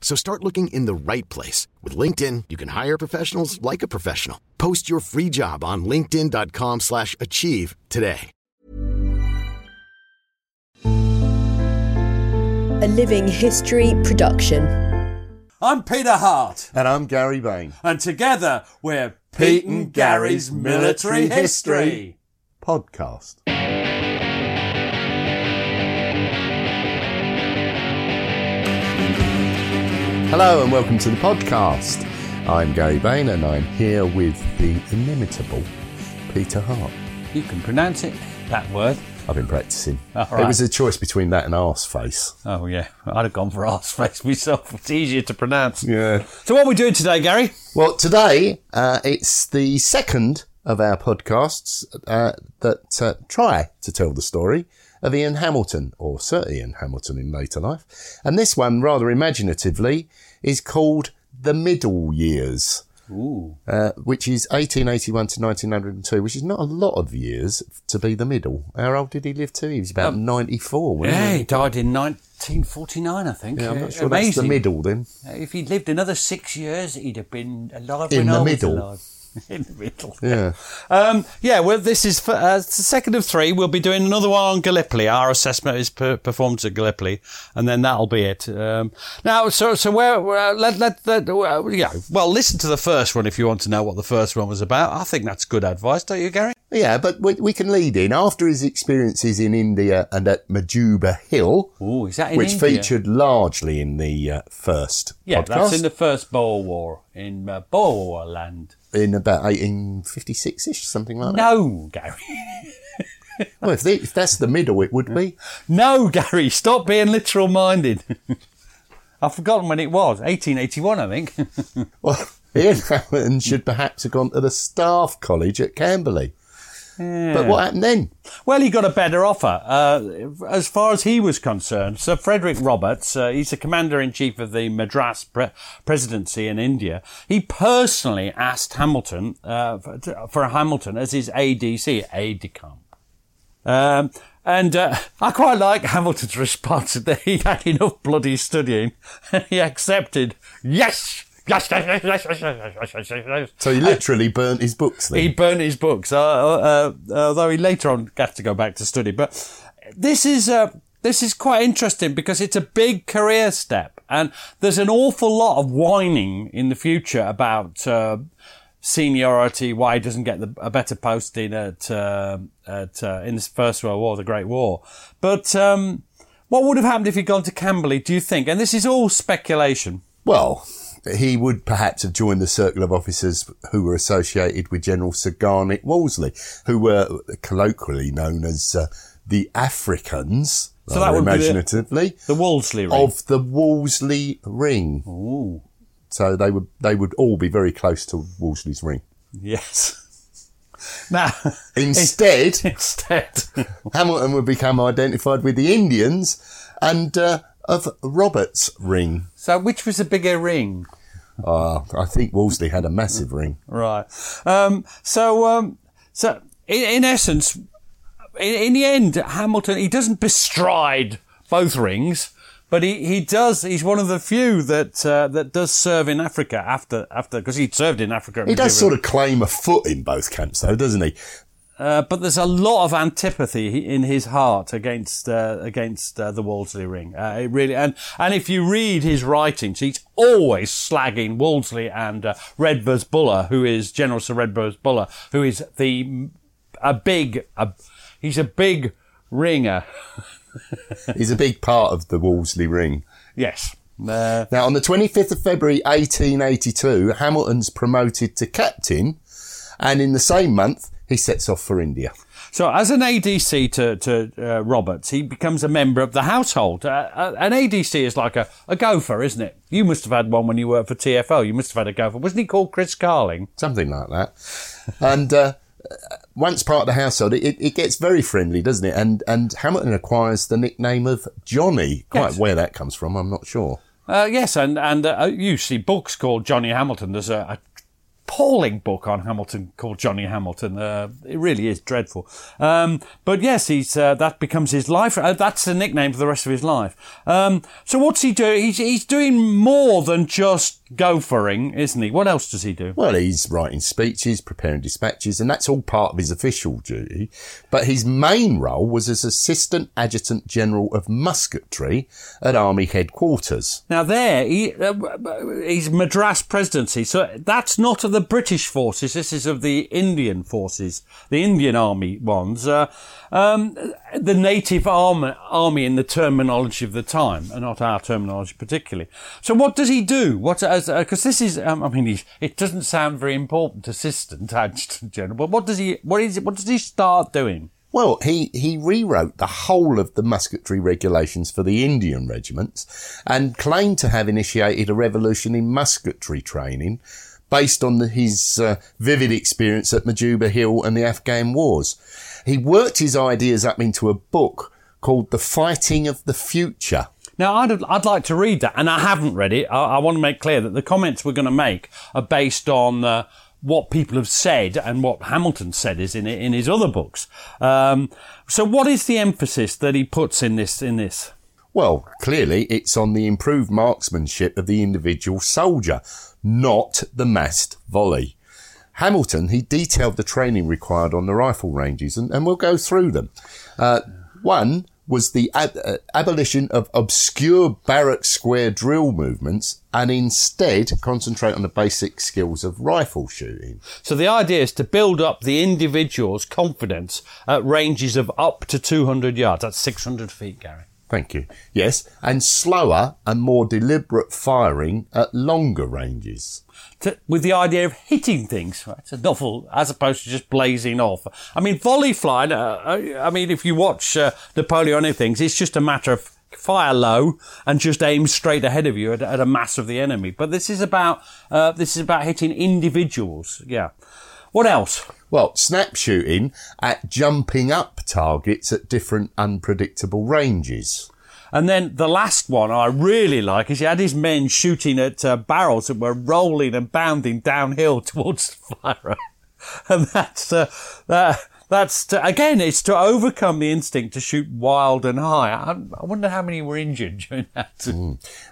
So start looking in the right place. With LinkedIn, you can hire professionals like a professional. Post your free job on linkedin.com slash achieve today. A Living History production. I'm Peter Hart, And I'm Gary Bain. and together we're Pete and Gary's Military History. Podcast. Hello and welcome to the podcast. I'm Gary Bain and I'm here with the inimitable Peter Hart. You can pronounce it, that word. I've been practicing. It was a choice between that and arse face. Oh, yeah. I'd have gone for arse face myself. It's easier to pronounce. Yeah. So, what are we doing today, Gary? Well, today uh, it's the second of our podcasts uh, that uh, try to tell the story of Ian Hamilton, or Sir Ian Hamilton in later life. And this one, rather imaginatively, is called The Middle Years. Ooh. Uh, which is 1881 to 1902, which is not a lot of years to be the middle. How old did he live to? He was about 94, wasn't Yeah, he? he died in 1949, I think. Yeah, I'm not sure that's the middle then. If he'd lived another six years, he'd have been alive In when the middle. alive. in the middle. Yeah. Um, yeah, well, this is for, uh, the second of three. We'll be doing another one on Gallipoli. Our assessment is per- performed at Gallipoli, and then that'll be it. Um, now, so so where uh, let let, let uh, yeah. Well, listen to the first one if you want to know what the first one was about. I think that's good advice, don't you, Gary? Yeah, but we, we can lead in. After his experiences in India and at Majuba Hill, Oh, is that in which India? featured largely in the uh, first Yeah, podcast, that's in the first Boer War in uh, Boer land. In about 1856-ish, something like that. No, Gary. Well, if, the, if that's the middle, it would be. No, Gary. Stop being literal minded. I've forgotten when it was. 1881, I think. Well, Ian Hamilton should perhaps have gone to the Staff College at Camberley. But what happened then? Well, he got a better offer. Uh, as far as he was concerned, Sir Frederick Roberts, uh, he's the commander in chief of the Madras pre- presidency in India. He personally asked Hamilton uh, for, for Hamilton as his ADC, aide de camp. Um, and uh, I quite like Hamilton's response that he had enough bloody studying. he accepted. Yes so he literally burnt his books. Then. He burnt his books, uh, uh, although he later on got to go back to study. But this is uh, this is quite interesting because it's a big career step, and there's an awful lot of whining in the future about uh, seniority, why he doesn't get the, a better posting at, uh, at uh, in the First World War, the Great War. But um, what would have happened if he'd gone to Camberley? Do you think? And this is all speculation. Well, he would perhaps have joined the circle of officers who were associated with General Sir Garnet Wolseley, who were colloquially known as uh, the Africans, So that would be the- imaginatively, The Wolseley ring. of the Wolseley ring. Ooh. So they would they would all be very close to Wolseley's ring. Yes. Now, Instead, instead, Hamilton would become identified with the Indians and uh, of Robert's ring. so which was a bigger ring? Uh, I think Wolseley had a massive ring. Right. Um, so, um, so in, in essence, in, in the end, Hamilton he doesn't bestride both rings, but he, he does. He's one of the few that uh, that does serve in Africa after after because he'd served in Africa. He does sort of claim a foot in both camps, though, doesn't he? Uh, but there's a lot of antipathy in his heart against uh, against uh, the Wolseley ring. Uh, it really and and if you read his writings, he's always slagging Wolseley and uh, Redvers Buller, who is General Sir Redvers Buller, who is the a big a, he's a big ringer. He's a big part of the Wolseley ring. Yes. Uh, Now, on the 25th of February 1882, Hamilton's promoted to captain, and in the same month, he sets off for India. So, as an ADC to, to uh, Roberts, he becomes a member of the household. Uh, uh, an ADC is like a, a gopher, isn't it? You must have had one when you worked for TFO. You must have had a gopher. Wasn't he called Chris Carling? Something like that. and uh, once part of the household, it, it gets very friendly, doesn't it? And, and Hamilton acquires the nickname of Johnny. Quite Yes. where that comes from, I'm not sure. Uh, yes, and and uh, you see books called Johnny Hamilton. There's a, a appalling book on Hamilton called Johnny Hamilton. Uh, it really is dreadful. Um, but yes, he's uh, that becomes his life. Uh, that's the nickname for the rest of his life. Um, so what's he doing? He's he's doing more than just gophering, isn't he? What else does he do? Well, he's writing speeches, preparing dispatches, and that's all part of his official duty. But his main role was as Assistant Adjutant General of Musketry at Army Headquarters. Now there, he, uh, he's Madras presidency, so that's not of the British forces. This is of the Indian forces, the Indian army ones, uh, um, the native army, army in the terminology of the time, and not our terminology particularly. So what does he do? What as because this is, um, I mean, it doesn't sound very important, assistant adjutant general, but what does he? What is? What does he start doing? Well, he, he rewrote the whole of the musketry regulations for the Indian regiments and claimed to have initiated a revolution in musketry training based on the, his uh, vivid experience at Majuba Hill and the Afghan wars. He worked his ideas up into a book called The Fighting of the Future. Now, I'd, I'd like to read that, and I haven't read it. I, I want to make clear that the comments we're going to make are based on uh, what people have said and what Hamilton said is in it, in his other books. Um, so, what is the emphasis that he puts in this? In this? Well, clearly it's on the improved marksmanship of the individual soldier, not the massed volley. Hamilton, he detailed the training required on the rifle ranges, and, and we'll go through them. Uh, one was the ab- uh, abolition of obscure barrack square drill movements and instead concentrate on the basic skills of rifle shooting. So, the idea is to build up the individual's confidence at ranges of up to 200 yards. That's 600 feet, Gary. Thank you. Yes, and slower and more deliberate firing at longer ranges. to, with the idea of hitting things. Right? It's a novel as opposed to just blazing off. I mean, volley flying. Uh, I I mean, if you watch uh, Napoleonic things, it's just a matter of fire low and just aim straight ahead of you at, at a mass of the enemy. But this is about uh, this is about hitting individuals. Yeah. What else? Well, snap shooting at jumping up targets at different unpredictable ranges. And then the last one I really like is he had his men shooting at uh, barrels that were rolling and bounding downhill towards the fire. and that's, uh, that, that's to, again, it's to overcome the instinct to shoot wild and high. I, I wonder how many were injured during that.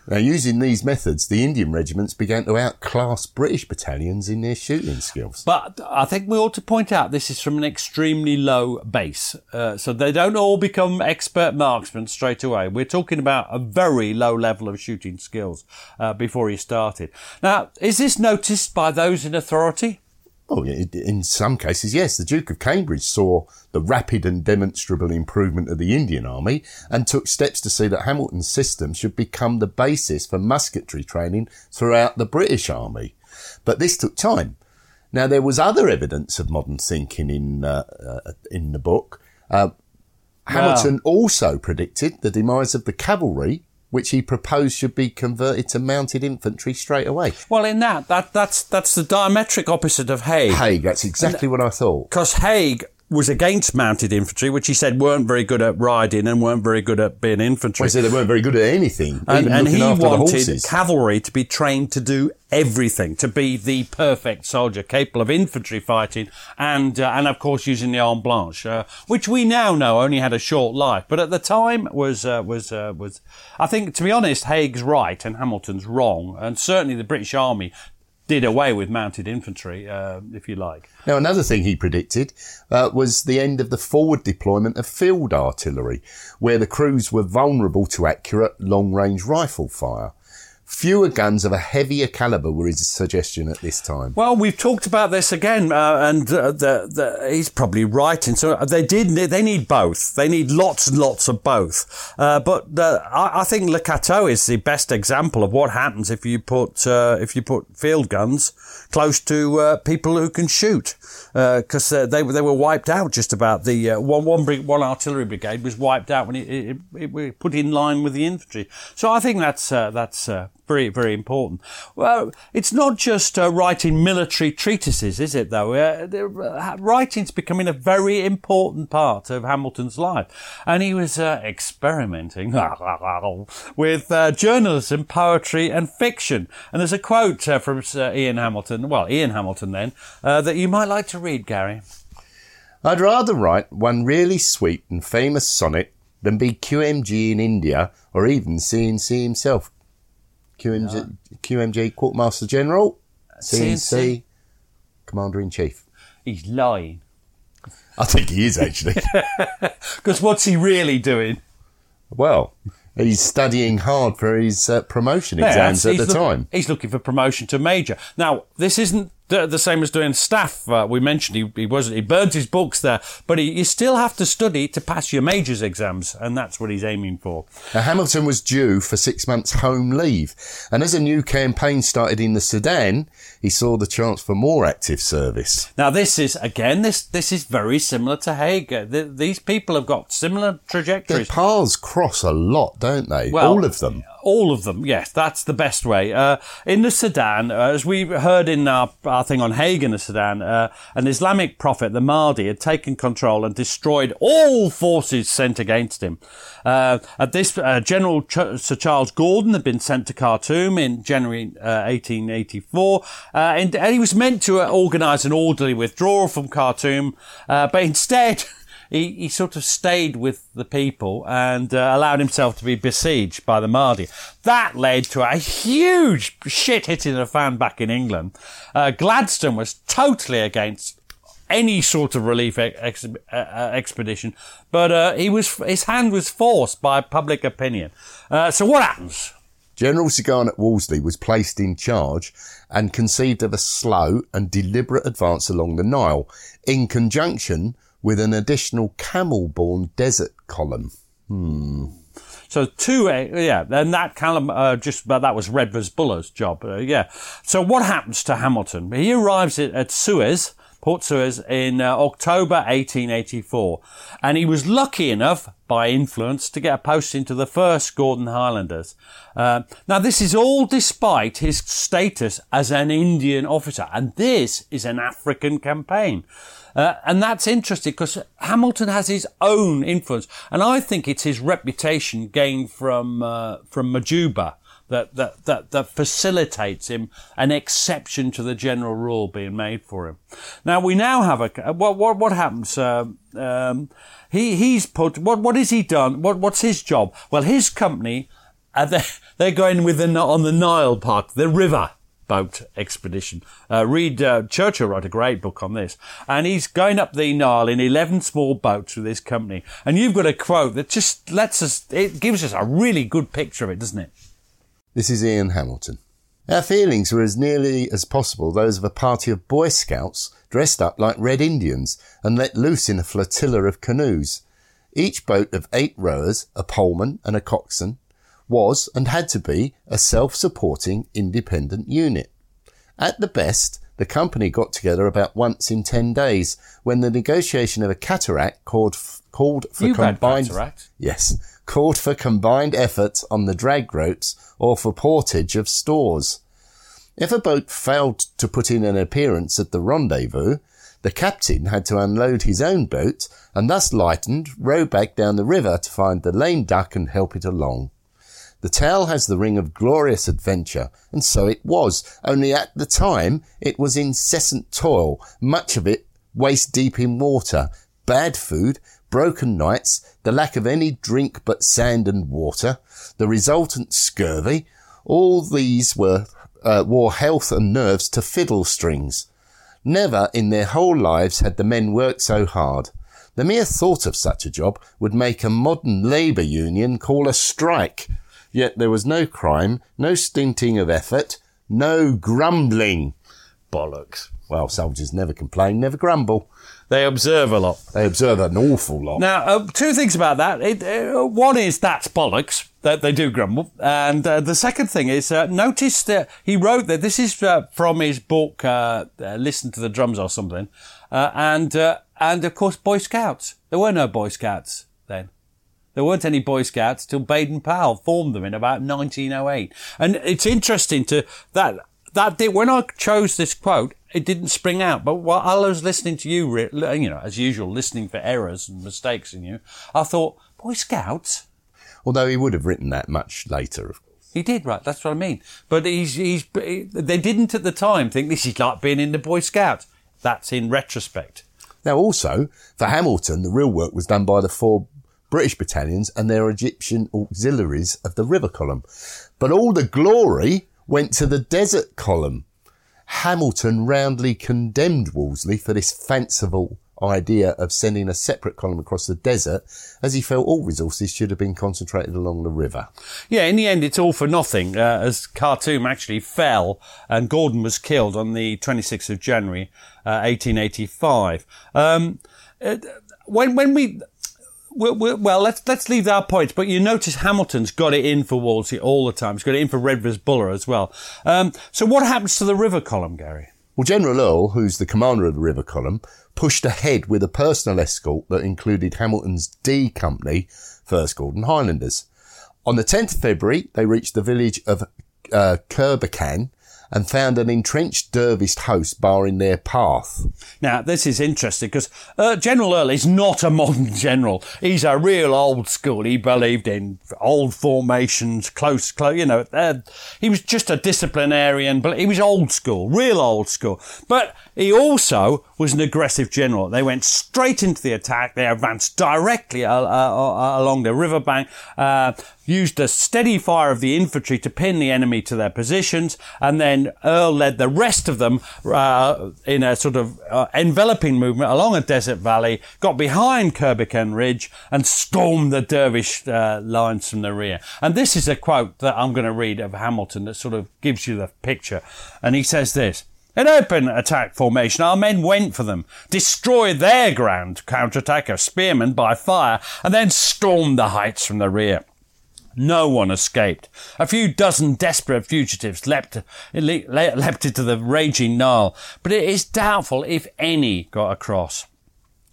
Now, using these methods, the Indian regiments began to outclass British battalions in their shooting skills. But I think we ought to point out this is from an extremely low base. Uh, so they don't all become expert marksmen straight away. We're talking about a very low level of shooting skills uh, before he started. Now, is this noticed by those in authority? Oh, yeah, in some cases, yes. The Duke of Cambridge saw the rapid and demonstrable improvement of the Indian Army and took steps to see that Hamilton's system should become the basis for musketry training throughout the British Army. But this took time. Now, there was other evidence of modern thinking in uh, uh, in the book. Uh, Hamilton also predicted the demise of the cavalry, which he proposed should be converted to mounted infantry straight away. Well, in that, that that's that's the diametric opposite of Haig. Haig, that's exactly what I thought. Because Haig was against mounted infantry, which he said weren't very good at riding and weren't very good at being infantry. Well, he said they weren't very good at anything, and, and he wanted cavalry to be trained to do everything, to be the perfect soldier, capable of infantry fighting and, uh, and of course using the arme blanche, uh, which we now know only had a short life, but at the time was, uh, was, uh, was, I think, to be honest, Haig's right and Hamilton's wrong, and certainly the British Army did away with mounted infantry, uh, if you like. Now, another thing he predicted uh, was the end of the forward deployment of field artillery, where the crews were vulnerable to accurate long-range rifle fire. Fewer guns of a heavier caliber were his suggestion at this time. Well, we've talked about this again, uh, and uh, the, the, he's probably right. And so they did. They need both. They need lots and lots of both. Uh, but I, I, think Le Cateau is the best example of what happens if you put uh, if you put field guns close to uh, people who can shoot, because uh, they they were wiped out just about. The one one one artillery brigade was wiped out when it, it, it, it put in line with the infantry. So I think that's that's very, very important. Well, it's not just uh, writing military treatises, is it, though? Uh, uh, writing's becoming a very important part of Hamilton's life. And he was uh, experimenting with uh, journalism, poetry, and fiction. And there's a quote uh, from Ian Hamilton, well, Ian Hamilton then, that you might like to read, Gary. I'd rather write one really sweet and famous sonnet than be QMG in India or even CNC himself. QMG, yeah. QMG Quartermaster General, CNC, CNC. Commander in Chief. He's lying. I think he is actually. Because what's he really doing? Well, he's studying hard for his uh, promotion exams yeah, at the look, time. He's looking for promotion to major. Now, this isn't the, the same as doing staff. Uh, we mentioned he, he was he burnt his books there, but he, you still have to study to pass your majors exams, and that's what he's aiming for. Now, Hamilton was due for six months home leave, and as a new campaign started in the Sudan, he saw the chance for more active service. Now, this is again this this is very similar to Haig. The, these people have got similar trajectories. Their paths cross a lot, don't they? Well, All of them. All of them, yes, that's the best way. Uh, in the Sudan, uh, as we heard in our, our thing on Haig in the Sudan, uh, an Islamic prophet, the Mahdi, had taken control and destroyed all forces sent against him. Uh, at this, uh, General Ch- Sir Charles Gordon had been sent to Khartoum in January 1884, uh, and, and, he was meant to organise an orderly withdrawal from Khartoum, but instead he, he sort of stayed with the people and uh, allowed himself to be besieged by the Mahdi. That led to a huge shit hitting the fan back in England. Uh, Gladstone was totally against any sort of relief ex- uh, uh, expedition, but uh, he was his hand was forced by public opinion. Uh, so what happens? General Sir Garnet Wolseley was placed in charge and conceived of a slow and deliberate advance along the Nile in conjunction with an additional camel-borne desert column. Hmm. So two, uh, yeah, and that column uh, just, but that was Redvers Buller's job, uh, yeah. So what happens to Hamilton? He arrives at, at Suez, Port Suez, in uh, October 1884, and he was lucky enough, by influence, to get a post into the first Gordon Highlanders. Uh, now, this is all despite his status as an Indian officer, and this is an African campaign. Uh, and that's interesting because Hamilton has his own influence. And I think it's his reputation gained from, uh, from Majuba that, that, that, that facilitates him an exception to the general rule being made for him. Now we now have a, what, what, what happens? Um, um, he, he's put, what, what has he done? What, what's his job? Well, his company, uh, they're, they're going with the, on the Nile part, the river boat expedition. Uh, Reed uh, Churchill wrote a great book on this, and he's going up the Nile in 11 small boats with his company. And you've got a quote that just lets us, it gives us a really good picture of it, doesn't it? This is Ian Hamilton. Our feelings were as nearly as possible those of a party of Boy Scouts dressed up like Red Indians and let loose in a flotilla of canoes. Each boat of eight rowers, a poleman and a coxswain, was and had to be a self-supporting independent unit. At the best, the company got together about once in 10 days when the negotiation of a cataract called, called for you combined, yes, called for combined efforts on the drag ropes or for portage of stores. If a boat failed to put in an appearance at the rendezvous, the captain had to unload his own boat and thus lightened, row back down the river to find the lame duck and help it along. The tale has the ring of glorious adventure, and so it was, only at the time it was incessant toil, much of it waist deep in water, bad food, broken nights, the lack of any drink but sand and water, the resultant scurvy, all these were, uh, wore health and nerves to fiddle strings. Never in their whole lives had the men worked so hard. The mere thought of such a job would make a modern labour union call a strike. Yet there was no crime, no stinting of effort, no grumbling. Bollocks. Well, soldiers never complain, never grumble. They observe a lot. They observe an awful lot. Now, uh, two things about that. It, uh, one is that's bollocks that they do grumble, and uh, the second thing is uh, notice that he wrote that this is uh, from his book uh, "Listen to the Drums" or something, and and of course Boy Scouts. There were no Boy Scouts then. There weren't any Boy Scouts till Baden Powell formed them in about 1908. And it's interesting to that that did, when I chose this quote, it didn't spring out. But while I was listening to you, you know, as usual, listening for errors and mistakes in you, I thought, Boy Scouts? Although he would have written that much later, of course. He did, right? That's what I mean. But he's, he's, they didn't at the time think this is like being in the Boy Scouts. That's in retrospect. Now, also, for Hamilton, the real work was done by the four British battalions and their Egyptian auxiliaries of the river column. But all the glory went to the desert column. Hamilton roundly condemned Wolseley for this fanciful idea of sending a separate column across the desert, as he felt all resources should have been concentrated along the river. Yeah, in the end, it's all for nothing, uh, as Khartoum actually fell and Gordon was killed on the 26th of January, uh, 1885. Um, uh, when, when we, well, let's let's leave that point. But you notice Hamilton's got it in for Wolseley all the time. He's got it in for Redvers Buller as well. Um, so what happens to the river column, Gary? Well, General Earle, who's the commander of the river column, pushed ahead with a personal escort that included Hamilton's D Company, 1st Gordon Highlanders. On the 10th of February, they reached the village of uh, Kirbekan, and found an entrenched dervish host barring their path. Now, this is interesting because uh, General Earle is not a modern general. He's a real old school. He believed in old formations, close, close, you know, uh, he was just a disciplinarian, but he was old school, real old school. But he also was an aggressive general. They went straight into the attack. They advanced directly uh, uh, uh along the riverbank, uh, used the steady fire of the infantry to pin the enemy to their positions, and then Earle led the rest of them uh, in a sort of uh, enveloping movement along a desert valley, got behind Kirbekan Ridge, and stormed the dervish lines from the rear. And this is a quote that I'm going to read of Hamilton that sort of gives you the picture. And he says this. In open attack formation, our men went for them, destroyed their ground counterattack of spearmen by fire, and then stormed the heights from the rear. No one escaped. A few dozen desperate fugitives leapt, leapt into the raging Nile, but it is doubtful if any got across.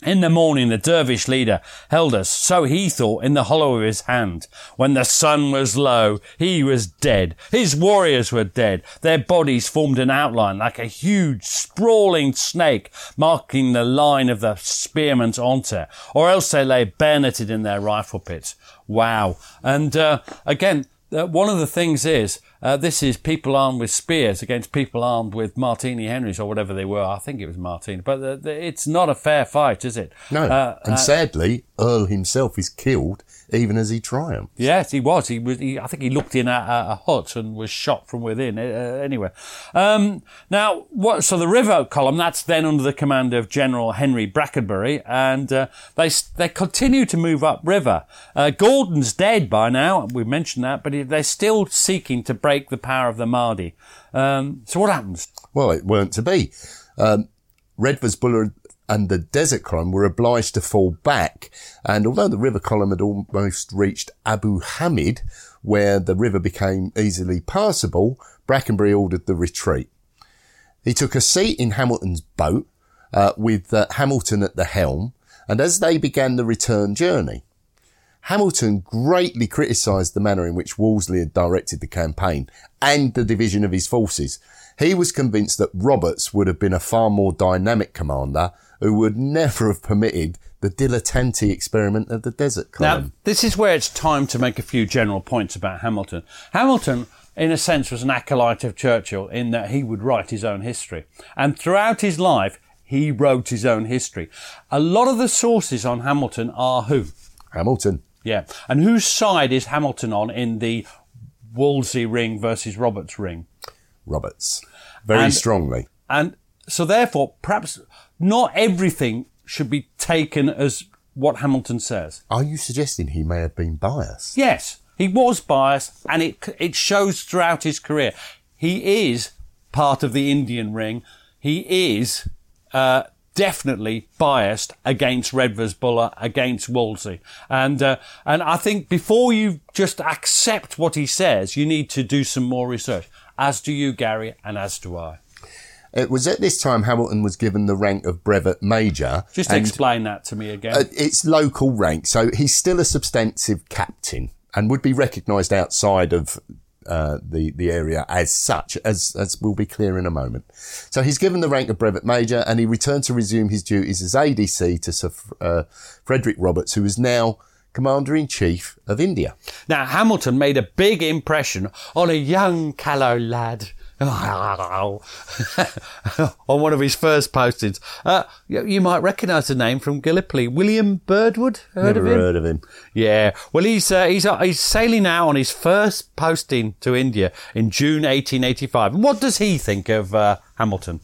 In the morning, the dervish leader held us, so he thought, in the hollow of his hand. When the sun was low, he was dead. His warriors were dead. Their bodies formed an outline like a huge, sprawling snake, marking the line of the spearman's onset, or else they lay bayoneted in their rifle pits. Wow. And uh, again, uh, one of the things is uh, this is people armed with spears against people armed with Martini Henrys or whatever they were. I think it was Martini, but the, the, it's not a fair fight, is it? No. Uh, and uh, sadly, Earle himself is killed even as he triumphed. Yes, he was. He was. He, I think he looked in at a, a hut and was shot from within. Uh, anyway, um, now what? So the river column that's then under the command of General Henry Brackenbury, and uh, they they continue to move up river. Uh, Gordon's dead by now. We mentioned that, but they're still seeking to break the power of the Mahdi. Um, so what happens? Well, it weren't to be. Um, Redvers Buller and the desert column were obliged to fall back. And although the river column had almost reached Abu Hamid, where the river became easily passable, Brackenbury ordered the retreat. He took a seat in Hamilton's boat, uh, with uh, Hamilton at the helm, and as they began the return journey, Hamilton greatly criticised the manner in which Wolseley had directed the campaign and the division of his forces. He was convinced that Roberts would have been a far more dynamic commander who would never have permitted the dilettante experiment of the desert column. Now, this is where it's time to make a few general points about Hamilton. Hamilton, in a sense, was an acolyte of Churchill in that he would write his own history. And throughout his life, he wrote his own history. A lot of the sources on Hamilton are who? Hamilton. Yeah. And whose side is Hamilton on in the Wolseley ring versus Roberts ring? Roberts. Very and, strongly. And so therefore, perhaps not everything should be taken as what Hamilton says. Are you suggesting he may have been biased? Yes. He was biased, and it it shows throughout his career. He is part of the Indian ring. He is uh, definitely biased against Redvers Buller, against Wolseley, and uh, and I think before you just accept what he says, you need to do some more research. As do you, Gary, and as do I. It was at this time Hamilton was given the rank of brevet major. Just explain that to me again. Uh, it's local rank, so he's still a substantive captain and would be recognised outside of uh, the the area as such, as as will be clear in a moment. So he's given the rank of brevet major, and he returned to resume his duties as ADC to Sir uh, Frederick Roberts, who is now Commander in Chief of India. Now Hamilton made a big impression on a young callow lad on one of his first postings. Uh, you, might recognise the name from Gallipoli. William Birdwood. Heard Never of him? heard of him. Yeah. Well, he's uh, he's uh, he's sailing out on his first posting to India in June 1885. And what does he think of uh, Hamilton?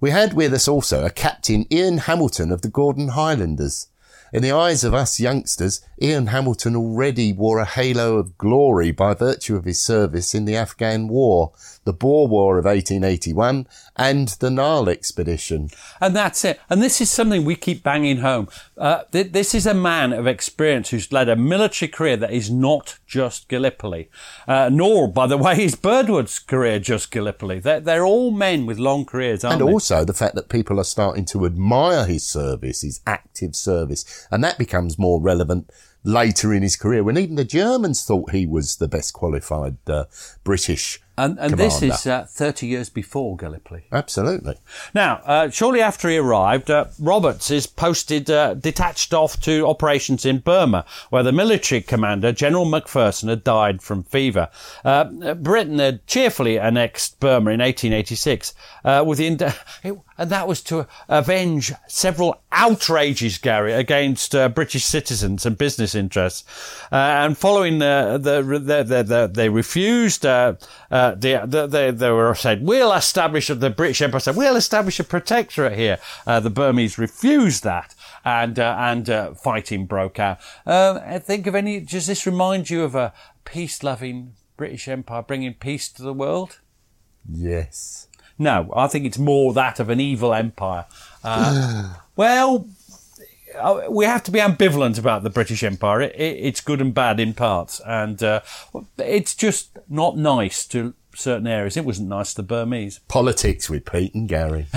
We had with us also a Captain Ian Hamilton of the Gordon Highlanders. In the eyes of us youngsters, Ian Hamilton already wore a halo of glory by virtue of his service in the Afghan War, the Boer War of 1881, and the Nile expedition. And that's it. And this is something we keep banging home. Uh, th- this is a man of experience who's led a military career that is not just Gallipoli, uh, nor, by the way, is Birdwood's career just Gallipoli. They're, they're all men with long careers, and they? also the fact that people are starting to admire his service, his active service, and that becomes more relevant later in his career when even the Germans thought he was the best qualified uh, British and, and this is uh, 30 years before Gallipoli. Absolutely. Now, uh, shortly after he arrived, uh, Roberts is posted, uh, detached off to operations in Burma, where the military commander, General Macpherson, had died from fever. Uh, Britain had cheerfully annexed Burma in 1886, uh, with the, it, and that was to avenge several outrages, Gary, against British citizens and business interests. and following the, the, the, the, they refused uh, they, they, they were said, we'll establish, the British Empire said, we'll establish a protectorate here. Uh, the Burmese refused that and, uh, and uh, fighting broke out. Uh, think of any, does this remind you of a peace-loving British Empire bringing peace to the world? Yes. No, I think it's more that of an evil empire. Uh, well, we have to be ambivalent about the British Empire. It, it, it's good and bad in parts, and uh, it's just not nice to certain areas. It wasn't nice to the Burmese. Politics with Pete and Gary.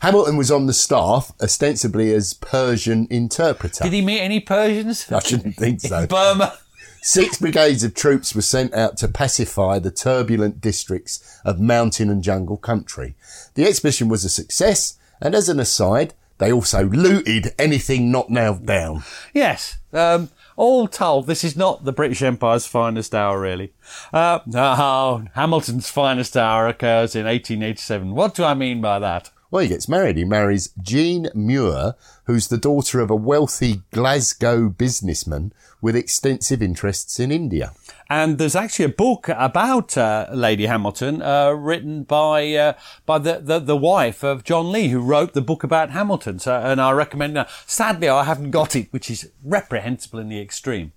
Hamilton was on the staff ostensibly as Persian interpreter. Did he meet any Persians? I shouldn't think so. Burma. Six brigades of troops were sent out to pacify the turbulent districts of mountain and jungle country. The expedition was a success, and as an aside, they also looted anything not nailed down. Yes. Um, all told, this is not the British Empire's finest hour, really. Uh, no, Hamilton's finest hour occurs in 1887. What do I mean by that? Well, he gets married. He marries Jean Muir, who's the daughter of a wealthy Glasgow businessman with extensive interests in India. And there's actually a book about uh, Lady Hamilton, uh, written by uh, by the, the, the wife of John Lee, who wrote the book about Hamilton. So, and I recommend. Uh, sadly, I haven't got it, which is reprehensible in the extreme.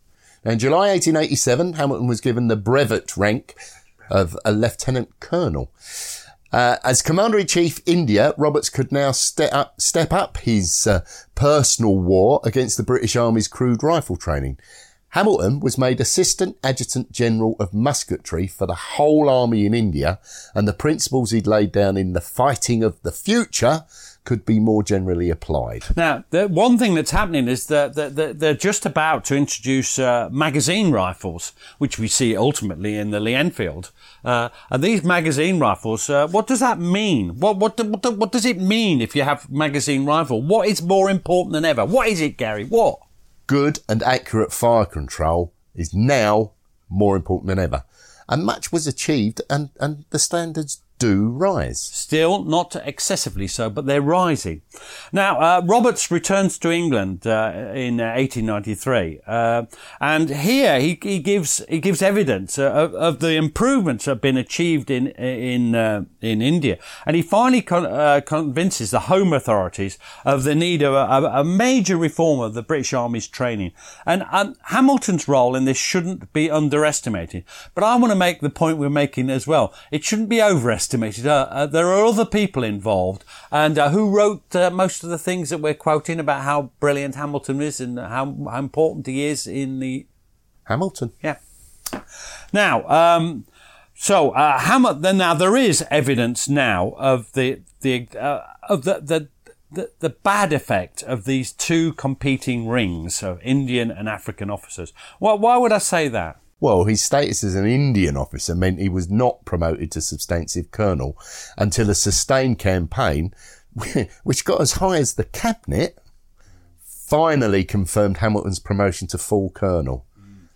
In July 1887, Hamilton was given the brevet rank of a lieutenant colonel. Uh, as Commander in Chief India, Roberts could now step up, step up his uh, personal war against the British Army's crude rifle training. Hamilton was made Assistant Adjutant General of Musketry for the whole army in India, and the principles he'd laid down in the fighting of the future could be more generally applied. Now, the one thing that's happening is that, they're just about to introduce uh, magazine rifles, which we see ultimately in the Lee Enfield. Uh, and these magazine rifles, uh, what does that mean? What, what, what, what does it mean if you have magazine rifle? What is more important than ever? What is it, Gary? What? good and accurate fire control is now more important than ever. And much was achieved and, and the standards do rise. Still not excessively so, but they're rising. Now, uh, Roberts returns to England uh, in uh, 1893, uh, and here he, he, gives he gives evidence uh, of, of, the improvements that have been achieved in in uh, in India, and he finally con- convinces the Home authorities of the need of a, a, major reform of the British Army's training. And um, Hamilton's role in this shouldn't be underestimated. But I want to make the point we're making as well. It shouldn't be overestimated estimated. Uh, uh, there are other people involved, and uh, who wrote uh, most of the things that we're quoting about how brilliant Hamilton is and how, how important he is in the Hamilton. Yeah. Now, um, so uh, now there is evidence now of the the uh, of the, the the, the bad effect of these two competing rings of Indian and African officers. Well, why would I say that? Well, his status as an Indian officer meant he was not promoted to substantive colonel until a sustained campaign, which got as high as the cabinet, finally confirmed Hamilton's promotion to full colonel.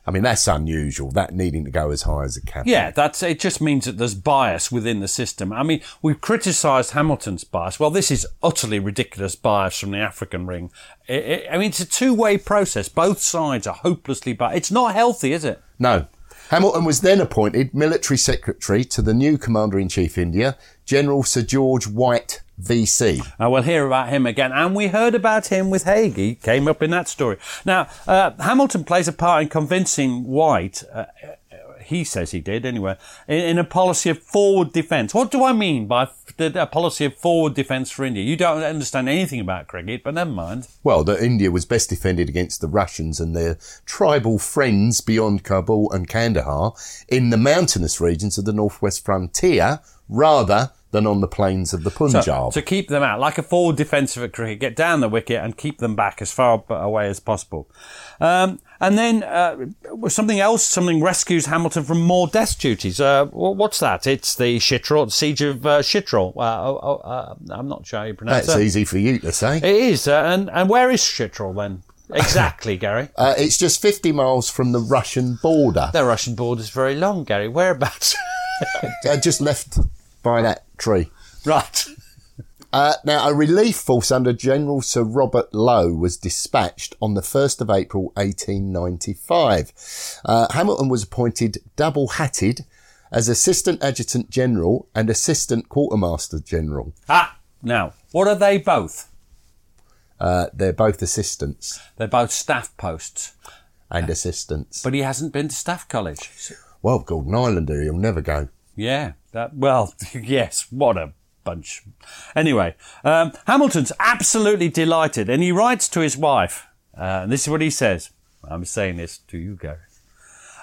I mean, that's unusual, that needing to go as high as a cabinet. Yeah, that's, it just means that there's bias within the system. I mean, we've criticised Hamilton's bias. Well, this is utterly ridiculous bias from the African ring. It, it, I mean, it's a two-way process. Both sides are hopelessly biased. It's not healthy, is it? No. Hamilton was then appointed military secretary to the new commander-in-chief India, General Sir George White VC. Uh, we'll hear about him again. And we heard about him with Haig. He came up in that story. Now, uh, Hamilton plays a part in convincing White, uh, he says he did anyway, in, in, a policy of forward defence. What do I mean by a policy of forward defence for India? You don't understand anything about cricket, but never mind. Well, that India was best defended against the Russians and their tribal friends beyond Kabul and Kandahar in the mountainous regions of the northwest frontier rather than on the plains of the Punjab. So, to keep them out, like a forward defensive at cricket, get down the wicket and keep them back as far away as possible. Um, and then uh, something else, something rescues Hamilton from more desk duties. Uh, what's that? It's the Chitral, siege of uh, Chitral. Uh, oh, oh, uh, I'm not sure how you pronounce it. That's easy for you to say. It is. Uh, and, and where is Chitral then? Exactly, Gary. Uh, it's just 50 miles from the Russian border. The Russian border is very long, Gary. Whereabouts? just left by that tree. Right. Uh, now, a relief force under General Sir Robert Low was dispatched on the 1st of April 1895. Uh, Hamilton was appointed double-hatted as Assistant Adjutant General and Assistant Quartermaster General. Ah, now, what are they both? Uh, they're both assistants. They're both staff posts. And assistants. But he hasn't been to staff college. Well, Gordon Islander, he'll never go. Yeah, that, well, yes, what a bunch. Anyway, um, Hamilton's absolutely delighted and he writes to his wife. Uh, and this is what he says. I'm saying this to you, Gary.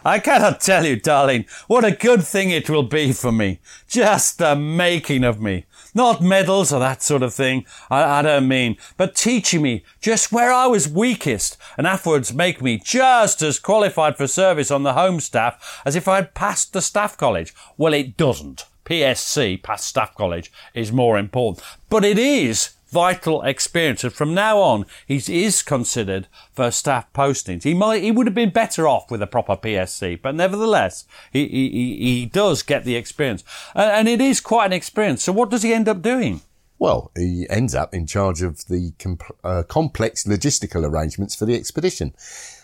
I cannot tell you, darling, what a good thing it will be for me. Just the making of me. Not medals or that sort of thing. I, I don't mean, but teaching me just where I was weakest and afterwards make me just as qualified for service on the home staff as if I'd passed the staff college. Well, it doesn't. PSC, past staff college, is more important. But it is vital experience. And from now on, he is considered for staff postings. He might, he would have been better off with a proper PSC, but nevertheless, he, he, he does get the experience. And, it is quite an experience. So what does he end up doing? Well, he ends up in charge of the uh, complex logistical arrangements for the expedition,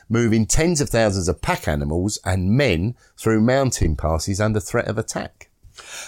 moving tens of thousands of pack animals and men through mountain passes under threat of attack.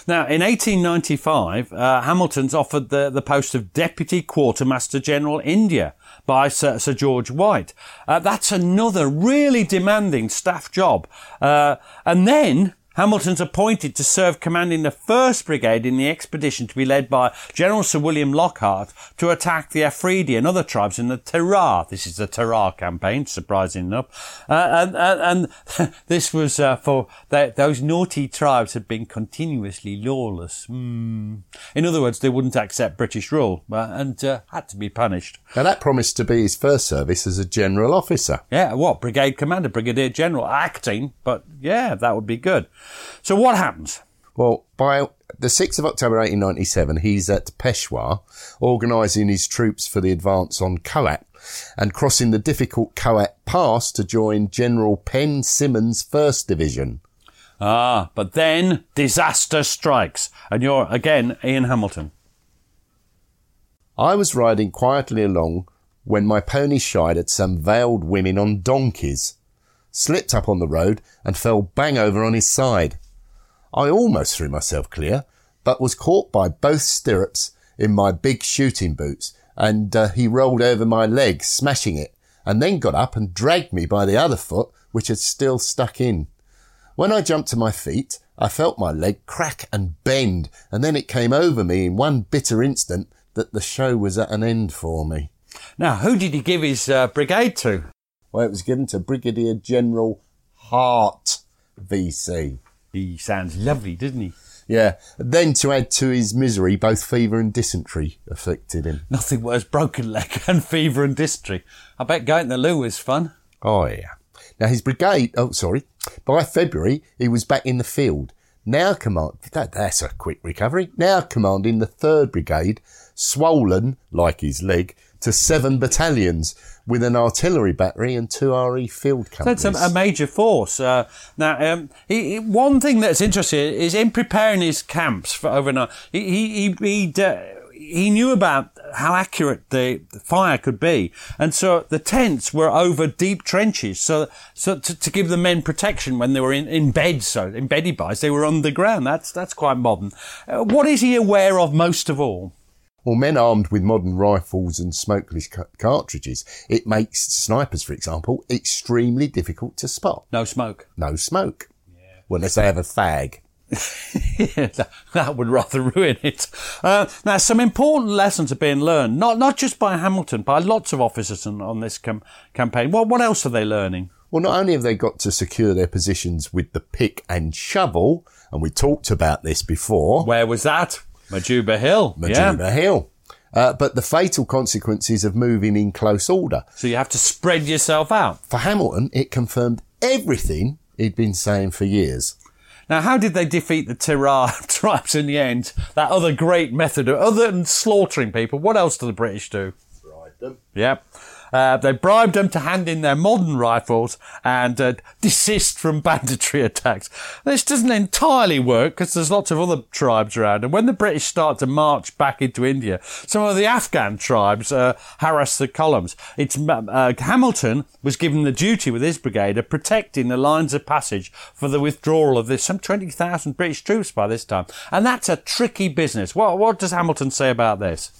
Now, in 1895, uh, Hamilton's offered the, the post of Deputy Quartermaster General India by Sir, Sir George White. Uh, that's another really demanding staff job. Uh, and then Hamilton's appointed to serve commanding the 1st Brigade in the expedition to be led by General Sir William Lockhart to attack the Afridi and other tribes in the Tirah. This is the Tirah campaign, surprising enough. Uh, and, and, and this was uh, for those naughty tribes had been continuously lawless. Mm. In other words, they wouldn't accept British rule uh, and uh, had to be punished. Now that promised to be his first service as a general officer. Yeah, what? Brigade commander, brigadier general, acting, but yeah, that would be good. So what happens? Well, by the 6th of October 1897, he's at Peshawar, organising his troops for the advance on Kohat and crossing the difficult Kohat Pass to join General Penn Symons' 1st Division. Ah, but then disaster strikes, and you're again Ian Hamilton. I was riding quietly along when my pony shied at some veiled women on donkeys, slipped up on the road, and fell bang over on his side. I almost threw myself clear, but was caught by both stirrups in my big shooting boots, and uh, he rolled over my leg, smashing it, and then got up and dragged me by the other foot, which had still stuck in. When I jumped to my feet, I felt my leg crack and bend, and then it came over me in one bitter instant that the show was at an end for me. Now, who did he give his uh, brigade to? Well, it was given to Brigadier General Hart, VC. He sounds lovely, doesn't he? Yeah. Then to add to his misery, both fever and dysentery afflicted him. Nothing worse broken leg and fever and dysentery. I bet going to the loo was fun. Oh, yeah. Now his brigade, oh, sorry. By February, he was back in the field. Now command, that, that's a quick recovery. Now commanding the 3rd Brigade, swollen, like his leg, to seven battalions with an artillery battery and two RE field companies. That's a, a major force. Uh, now, um, he, he- one thing that's interesting is in preparing his camps for overnight. He he he he, uh, he knew about how accurate the the fire could be, and so the tents were over deep trenches, so so to, to give the men protection when they were in, in bed, so in beddy buys, they were underground. That's that's quite modern. Uh, what is he aware of most of all? Or men armed with modern rifles and smokeless ca- cartridges. It makes snipers, for example, extremely difficult to spot. No smoke. No smoke. Well, unless they have a fag. Yeah, that- would rather ruin it. Uh, now, some important lessons are being learned, not not just by Hamilton, by lots of officers on, on this cam- campaign. What what else are they learning? Well, not only have they got to secure their positions with the pick and shovel, and we talked about this before, Where was that? Majuba Hill. Majuba Yeah. Hill, uh, but the fatal consequences of moving in close order. So you have to spread yourself out. For Hamilton, it confirmed everything he'd been saying for years. Now, how did they defeat the Tirah tribes in the end? That other great method, of, other than slaughtering people, what else do the British do? Bribe them. Yep. Uh, they bribed them to hand in their modern rifles and uh, desist from banditry attacks. This doesn't entirely work because there's lots of other tribes around. And when the British start to march back into India, some of the Afghan tribes uh, harass the columns. It's uh, Hamilton was given the duty with his brigade of protecting the lines of passage for the withdrawal of this some 20,000 British troops by this time. And that's a tricky business. What, what does Hamilton say about this?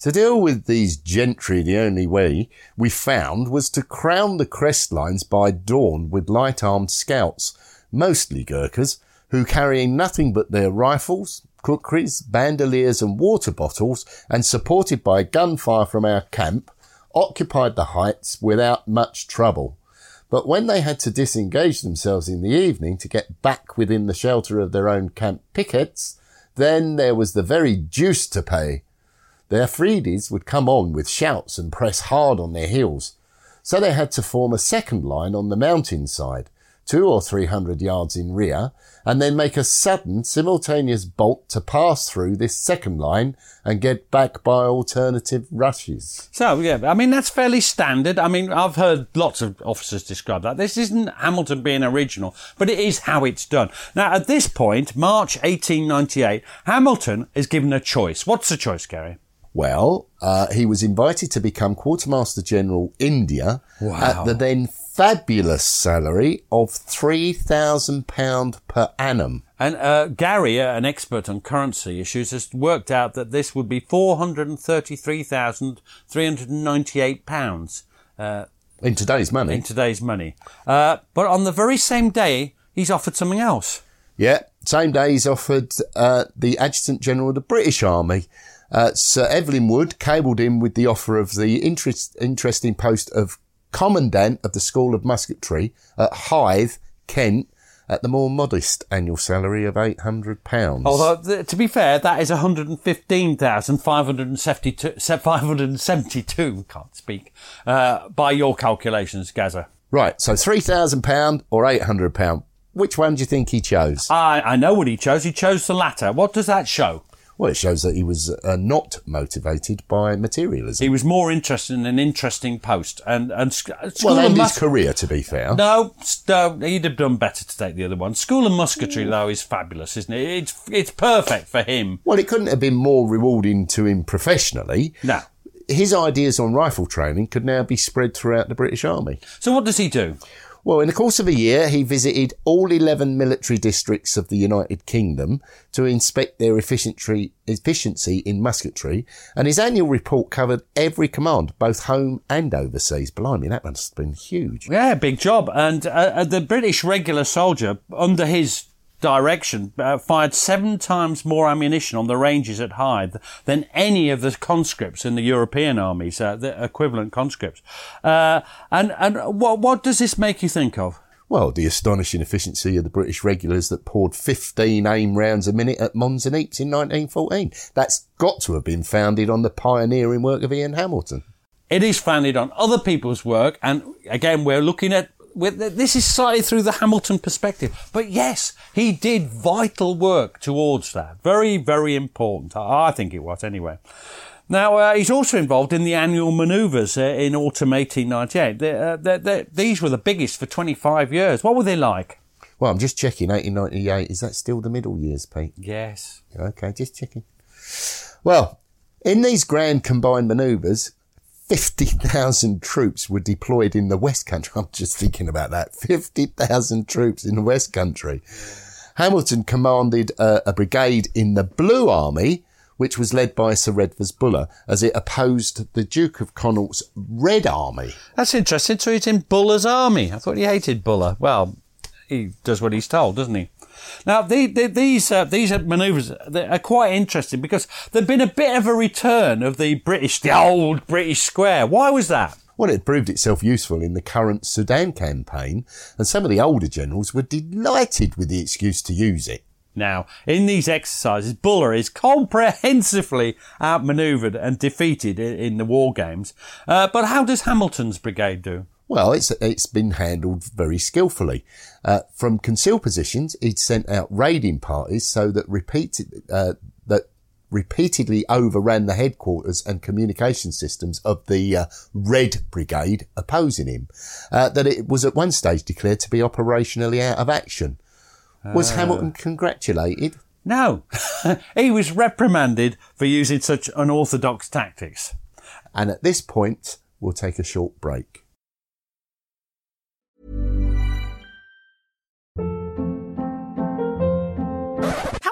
To deal with these gentry, the only way we found was to crown the crest lines by dawn with light armed scouts, mostly Gurkhas, who carrying nothing but their rifles, kukris, bandoliers and water bottles, and supported by gunfire from our camp, occupied the heights without much trouble. But when they had to disengage themselves in the evening to get back within the shelter of their own camp pickets, then there was the very deuce to pay. The Afridis would come on with shouts and press hard on their heels. So they had to form a second line on the mountain side, two or three hundred yards in rear, and then make a sudden simultaneous bolt to pass through this second line and get back by alternative rushes. So yeah, I mean that's fairly standard. I mean I've heard lots of officers describe that. This isn't Hamilton being original, but it is how it's done. Now at this point, March 1898, Hamilton is given a choice. What's the choice, Gary? Well, uh, he was invited to become Quartermaster General India at the then fabulous salary of £3,000 per annum. And uh, Gary, uh, an expert on currency issues, has worked out that this would be four hundred and thirty-three thousand three hundred and ninety-eight pounds uh, In today's money. in today's money. Uh, but on the very same day, he's offered something else. Yeah, same day he's offered uh, the Adjutant General of the British Army. Uh, Sir Evelyn Wood cabled him with the offer of the interest, interesting post of Commandant of the School of Musketry at Hythe, Kent, at the more modest annual salary of £800. Although, th- to be fair, that is 115,572, 572, can't speak, uh, by your calculations, Gaza. Right, so £3,000 or £800. Which one do you think he chose? I, I know what he chose. He chose the latter. What does that show? Well, it shows that he was uh, not motivated by materialism. He was more interested in an interesting post and and sc- uh, school well, and and his career, to be fair. No, no, he'd have done better to take the other one. School and musketry, though, is fabulous, isn't it? It's it's perfect for him. Well, it couldn't have been more rewarding to him professionally. No. His ideas on rifle training could now be spread throughout the British Army. So what does he do? Well, in the course of a year, he visited all 11 military districts of the United Kingdom to inspect their efficiency, in musketry, and his annual report covered every command, both home and overseas. Blimey, that must have been huge. Yeah, big job. And uh, uh, the British regular soldier, under his direction, uh, fired seven times more ammunition on the ranges at Hythe than any of the conscripts in the European armies, uh, the equivalent conscripts. Uh, and and what what does this make you think of? Well, the astonishing efficiency of the British regulars that poured 15 aim rounds a minute at Mons and Ypres in 1914. That's got to have been founded on the pioneering work of Ian Hamilton. It is founded on other people's work, and again, we're looking at. With, this is slightly through the Hamilton perspective, but yes, he did vital work towards that. Very, very important. I think it was anyway. Now, uh, he's also involved in the annual manoeuvres uh, in autumn 1898. They, uh, they, they, these were the biggest for 25 years. What were they like? Well, I'm just checking 1898. Is that still the middle years, Pete? Yes. Okay, just checking. Well, in these grand combined manoeuvres, 50,000 troops were deployed in the West Country. I'm just thinking about that. 50,000 troops in the West Country. Hamilton commanded uh, a brigade in the Blue Army, which was led by Sir Redvers Buller, as it opposed the Duke of Connaught's Red Army. That's interesting. So he's in Buller's army. I thought he hated Buller. Well, he does what he's told, doesn't he? Now, the, the, these uh, these manoeuvres are quite interesting because there'd been a bit of a return of the British, the old British square. Why was that? Well, it proved itself useful in the current Sudan campaign, and some of the older generals were delighted with the excuse to use it. Now, in these exercises, Buller is comprehensively outmaneuvered and defeated in, in the war games. Uh, but how does Hamilton's brigade do? Well, it's it's been handled very skillfully. Uh, from concealed positions, he'd sent out raiding parties so that repeated uh, that repeatedly overran the headquarters and communication systems of the uh, Red Brigade opposing him. Uh, that it was at one stage declared to be operationally out of action. Was Hamilton congratulated? No, he was reprimanded for using such unorthodox tactics. And at this point, we'll take a short break.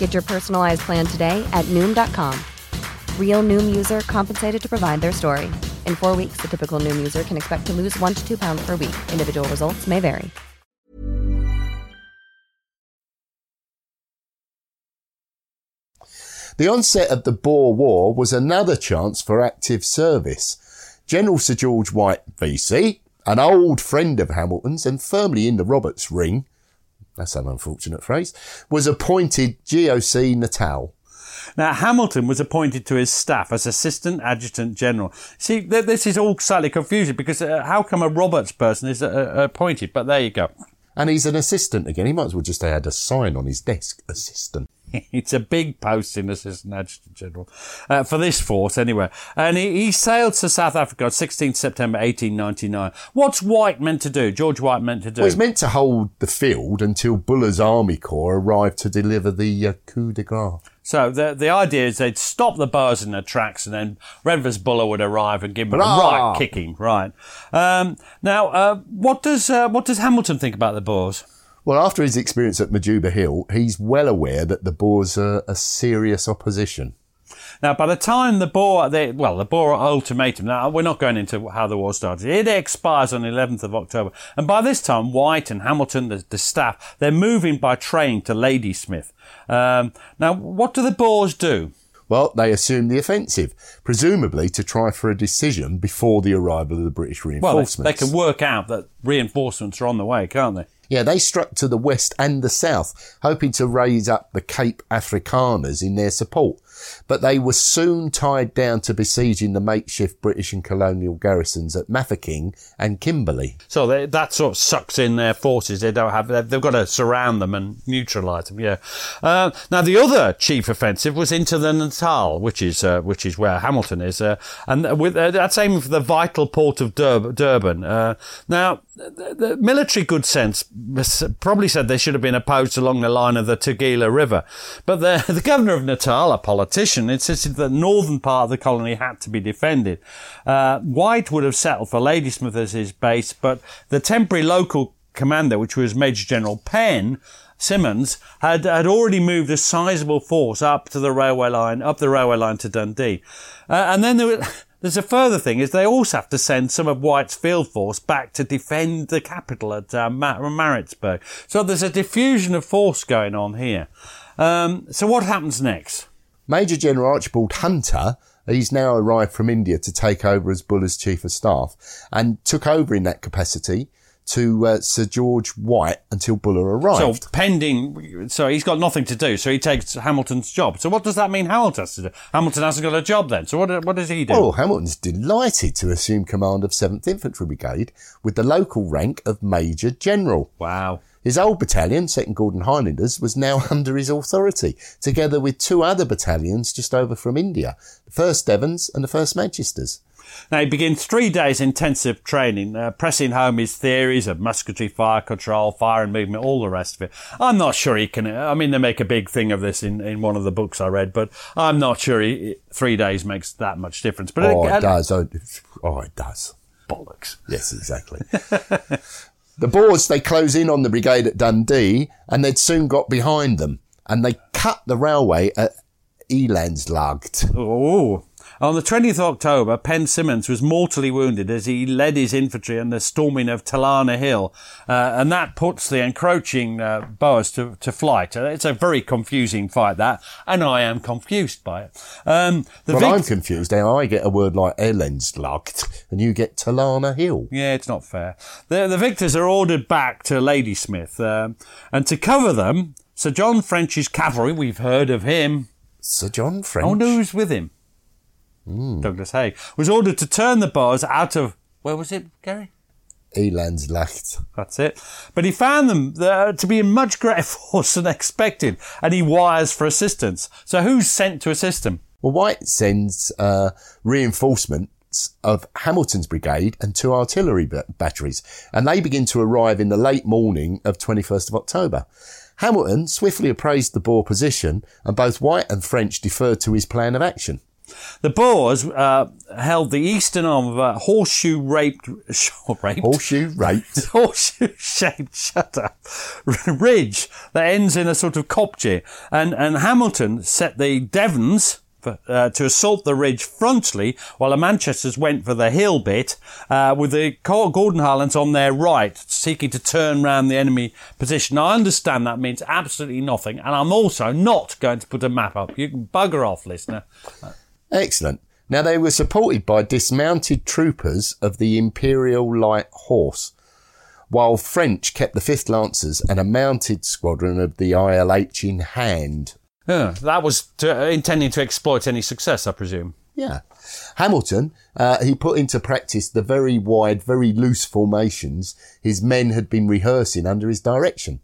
Get your personalized plan today at Noom.com. Real Noom user compensated to provide their story. In four weeks, the typical Noom user can expect to lose one to two pounds per week. Individual results may vary. The onset of the Boer War was another chance for active service. General Sir George White, VC, an old friend of Hamilton's and firmly in the Roberts ring, that's an unfortunate phrase, was appointed GOC Natal. Now, Hamilton was appointed to his staff as Assistant Adjutant General. See, th- this is all slightly confusing because uh, how come a Roberts person is uh, uh, appointed? But there you go. And he's an assistant again. He might as well just add a sign on his desk, assistant. it's a big posting, Assistant Adjutant General, uh, for this force anyway. And he, he sailed to South Africa on 16th September 1899. What's White meant to do? George White meant to do? Well, he's meant to hold the field until Buller's army corps arrived to deliver the uh, coup de grace. So the the idea is they'd stop the Boers in their tracks, and then Redvers Buller would arrive and give them a right kicking. Right. Um, now, uh, what does uh, what does Hamilton think about the Boers? Well, after his experience at Majuba Hill, he's well aware that the Boers are a serious opposition. Now, by the time the Boer, they, well, the Boer ultimatum, now we're not going into how the war started. It expires on the 11th of October. And by this time, White and Hamilton, the, the staff, they're moving by train to Ladysmith. Um, now, what do the Boers do? Well, they assume the offensive, presumably to try for a decision before the arrival of the British reinforcements. Well, they, reinforcements. they can work out that reinforcements are on the way, can't they? Yeah, they struck to the west and the south, hoping to raise up the Cape Afrikaners in their support. But they were soon tied down to besieging the makeshift British and colonial garrisons at Mafeking and Kimberley. So they, that sort of sucks in their forces. They don't have. They've, got to surround them and neutralise them. Yeah. Uh, now the other chief offensive was into the Natal, which is uh, which is where Hamilton is, uh, and with uh, that's aiming for the vital port of Durb- Durban. Uh, now the, the military good sense probably said they should have been opposed along the line of the Tugela River, but the the governor of Natal, a politician, insisted that the northern part of the colony had to be defended. Uh, White would have settled for Ladysmith as his base, but the temporary local commander, which was Major General Penn, Symons had, had already moved a sizable force up to the railway line, up the railway line to Dundee. Uh, and then there was, there's a further thing is they also have to send some of White's field force back to defend the capital at uh, Mar- Maritzburg. So there's a diffusion of force going on here. Um, so what happens next? Major General Archibald Hunter, he's now arrived from India to take over as Buller's chief of staff and took over in that capacity to uh, Sir George White until Buller arrived. So pending, so he's got nothing to do, so he takes Hamilton's job. So what does that mean Hamilton has to do? Hamilton hasn't got a job then. So what, what does he do? Well, Hamilton's delighted to assume command of 7th Infantry Brigade with the local rank of Major General. wow. His old battalion, 2nd Gordon Highlanders, was now under his authority, together with two other battalions just over from India, the 1st Devons and the 1st Manchesters. Now he begins three days intensive training, uh, pressing home his theories of musketry, fire control, fire and movement, all the rest of it. I'm not sure he can. I mean, they make a big thing of this in, in one of the books I read, but I'm not sure he, three days makes that much difference. But Oh, uh, it does. Oh, it does. bollocks. Yes, exactly. the Boers, they close in on the brigade at Dundee and they'd soon got behind them and they cut the railway at Elandslaagte. Oh. On the 20th of October, Penn Symons was mortally wounded as he led his infantry in the storming of Talana Hill, uh, and that puts the encroaching uh, Boers to, to flight. Uh, it's a very confusing fight, that, and I am confused by it. Um, the Well, I'm confused how I get a word like Elandslaagte and you get Talana Hill. Yeah, it's not fair. The, the victors are ordered back to Ladysmith, um, and to cover them, Sir John French's cavalry, we've heard of him, Sir John French. I wonder who's with him. Douglas Haig was ordered to turn the Boers out of where was it, Gary? Elandslaagte. That's it. But he found them uh, to be in much greater force than expected, and he wires for assistance. So who's sent to assist him? Well, White sends uh, reinforcements of Hamilton's brigade and two artillery ba- batteries, and they begin to arrive in the late morning of 21st of October. Hamilton swiftly appraised the Boer position, and both White and French deferred to his plan of action. The Boers uh, held the eastern arm of a horseshoe raped, raped Horseshoe raped. horseshoe shaped shut up ridge that ends in a sort of kopje and and Hamilton set the Devons for, uh, to assault the ridge frontally while the Manchesters went for the hill bit uh, with the Gordon Highlands on their right seeking to turn round the enemy position. I understand that means absolutely nothing and I'm also not going to put a map up. You can bugger off listener. Excellent. Now they were supported by dismounted troopers of the Imperial Light Horse, while French kept the 5th Lancers and a mounted squadron of the ILH in hand. Yeah, that was to, uh, intending to exploit any success, I presume. Yeah. Hamilton, uh, he put into practice the very wide, very loose formations his men had been rehearsing under his direction.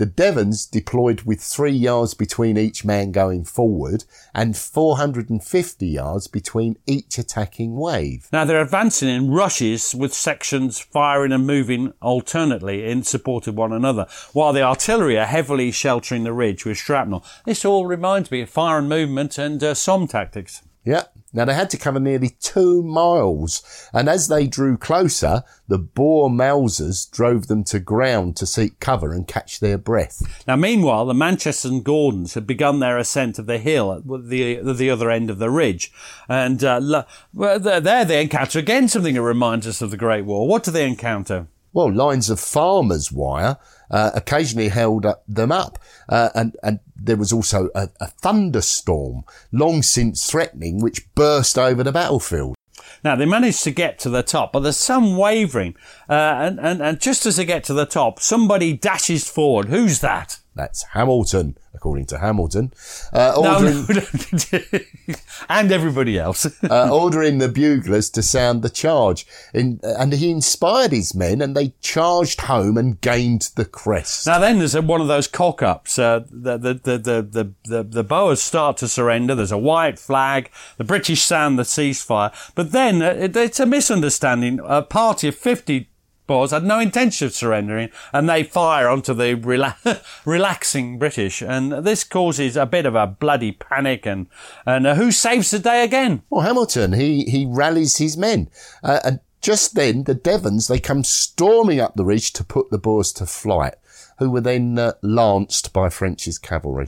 The Devons deployed with three yards between each man going forward and 450 yards between each attacking wave. Now they're advancing in rushes with sections firing and moving alternately in support of one another, while the artillery are heavily sheltering the ridge with shrapnel. This all reminds me of fire and movement and uh, SOM tactics. Yeah. Now they had to cover nearly two miles, and as they drew closer, the Boer Mausers drove them to ground to seek cover and catch their breath. Now, meanwhile, the Manchester and Gordons had begun their ascent of the hill at the the other end of the ridge, and uh, well, there they encounter again something that reminds us of the Great War. What do they encounter? Well, lines of farmers' wire uh, occasionally held them up. Uh, and, and there was also a, a thunderstorm, long since threatening, which burst over the battlefield. Now they managed to get to the top, but there's some wavering. Uh, and, and, and just as they get to the top, somebody dashes forward. Who's that? That's Hamilton, according to Hamilton. Uh, ordering, no, no, and everybody else. uh, ordering the buglers to sound the charge. In, and he inspired his men and they charged home and gained the crest. Now then there's a, one of those cock-ups. Uh, the, the, the, the, the, the Boers start to surrender. There's a white flag. The British sound the ceasefire. But then uh, it, it's a misunderstanding. A party of 50 Boers had no intention of surrendering and they fire onto the rela- relaxing British. And this causes a bit of a bloody panic. And, and uh, who saves the day again? Well, Hamilton, he, he rallies his men. Uh, and just then, the Devons, they come storming up the ridge to put the Boers to flight, who were then uh, lanced by French's cavalry.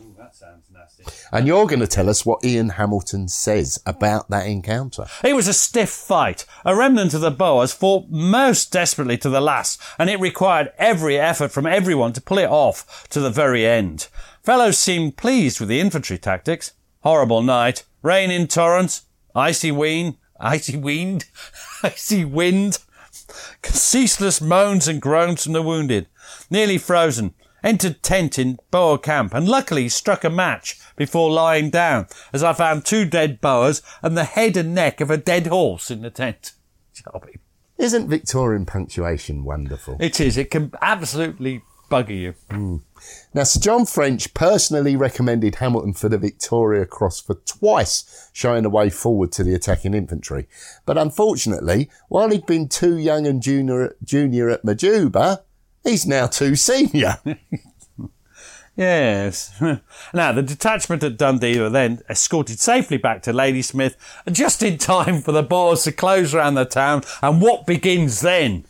And you're going to tell us what Ian Hamilton says about that encounter. It was a stiff fight. A remnant of the Boers fought most desperately to the last, and it required every effort from everyone to pull it off to the very end. Fellows seemed pleased with the infantry tactics. Horrible night, rain in torrents, icy wind, icy wind, icy wind, ceaseless moans and groans from the wounded, nearly frozen, entered tent in Boer camp and luckily struck a match before lying down, as I found two dead Boers and the head and neck of a dead horse in the tent. Isn't Victorian punctuation wonderful? It is. It can absolutely bugger you. Mm. Now, Sir John French personally recommended Hamilton for the Victoria Cross for twice showing a way forward to the attacking infantry. But unfortunately, while he'd been too young and junior, junior at Majuba, he's now too senior. Yes. now, the detachment at Dundee were then escorted safely back to Ladysmith, just in time for the Boers to close round the town. And what begins then?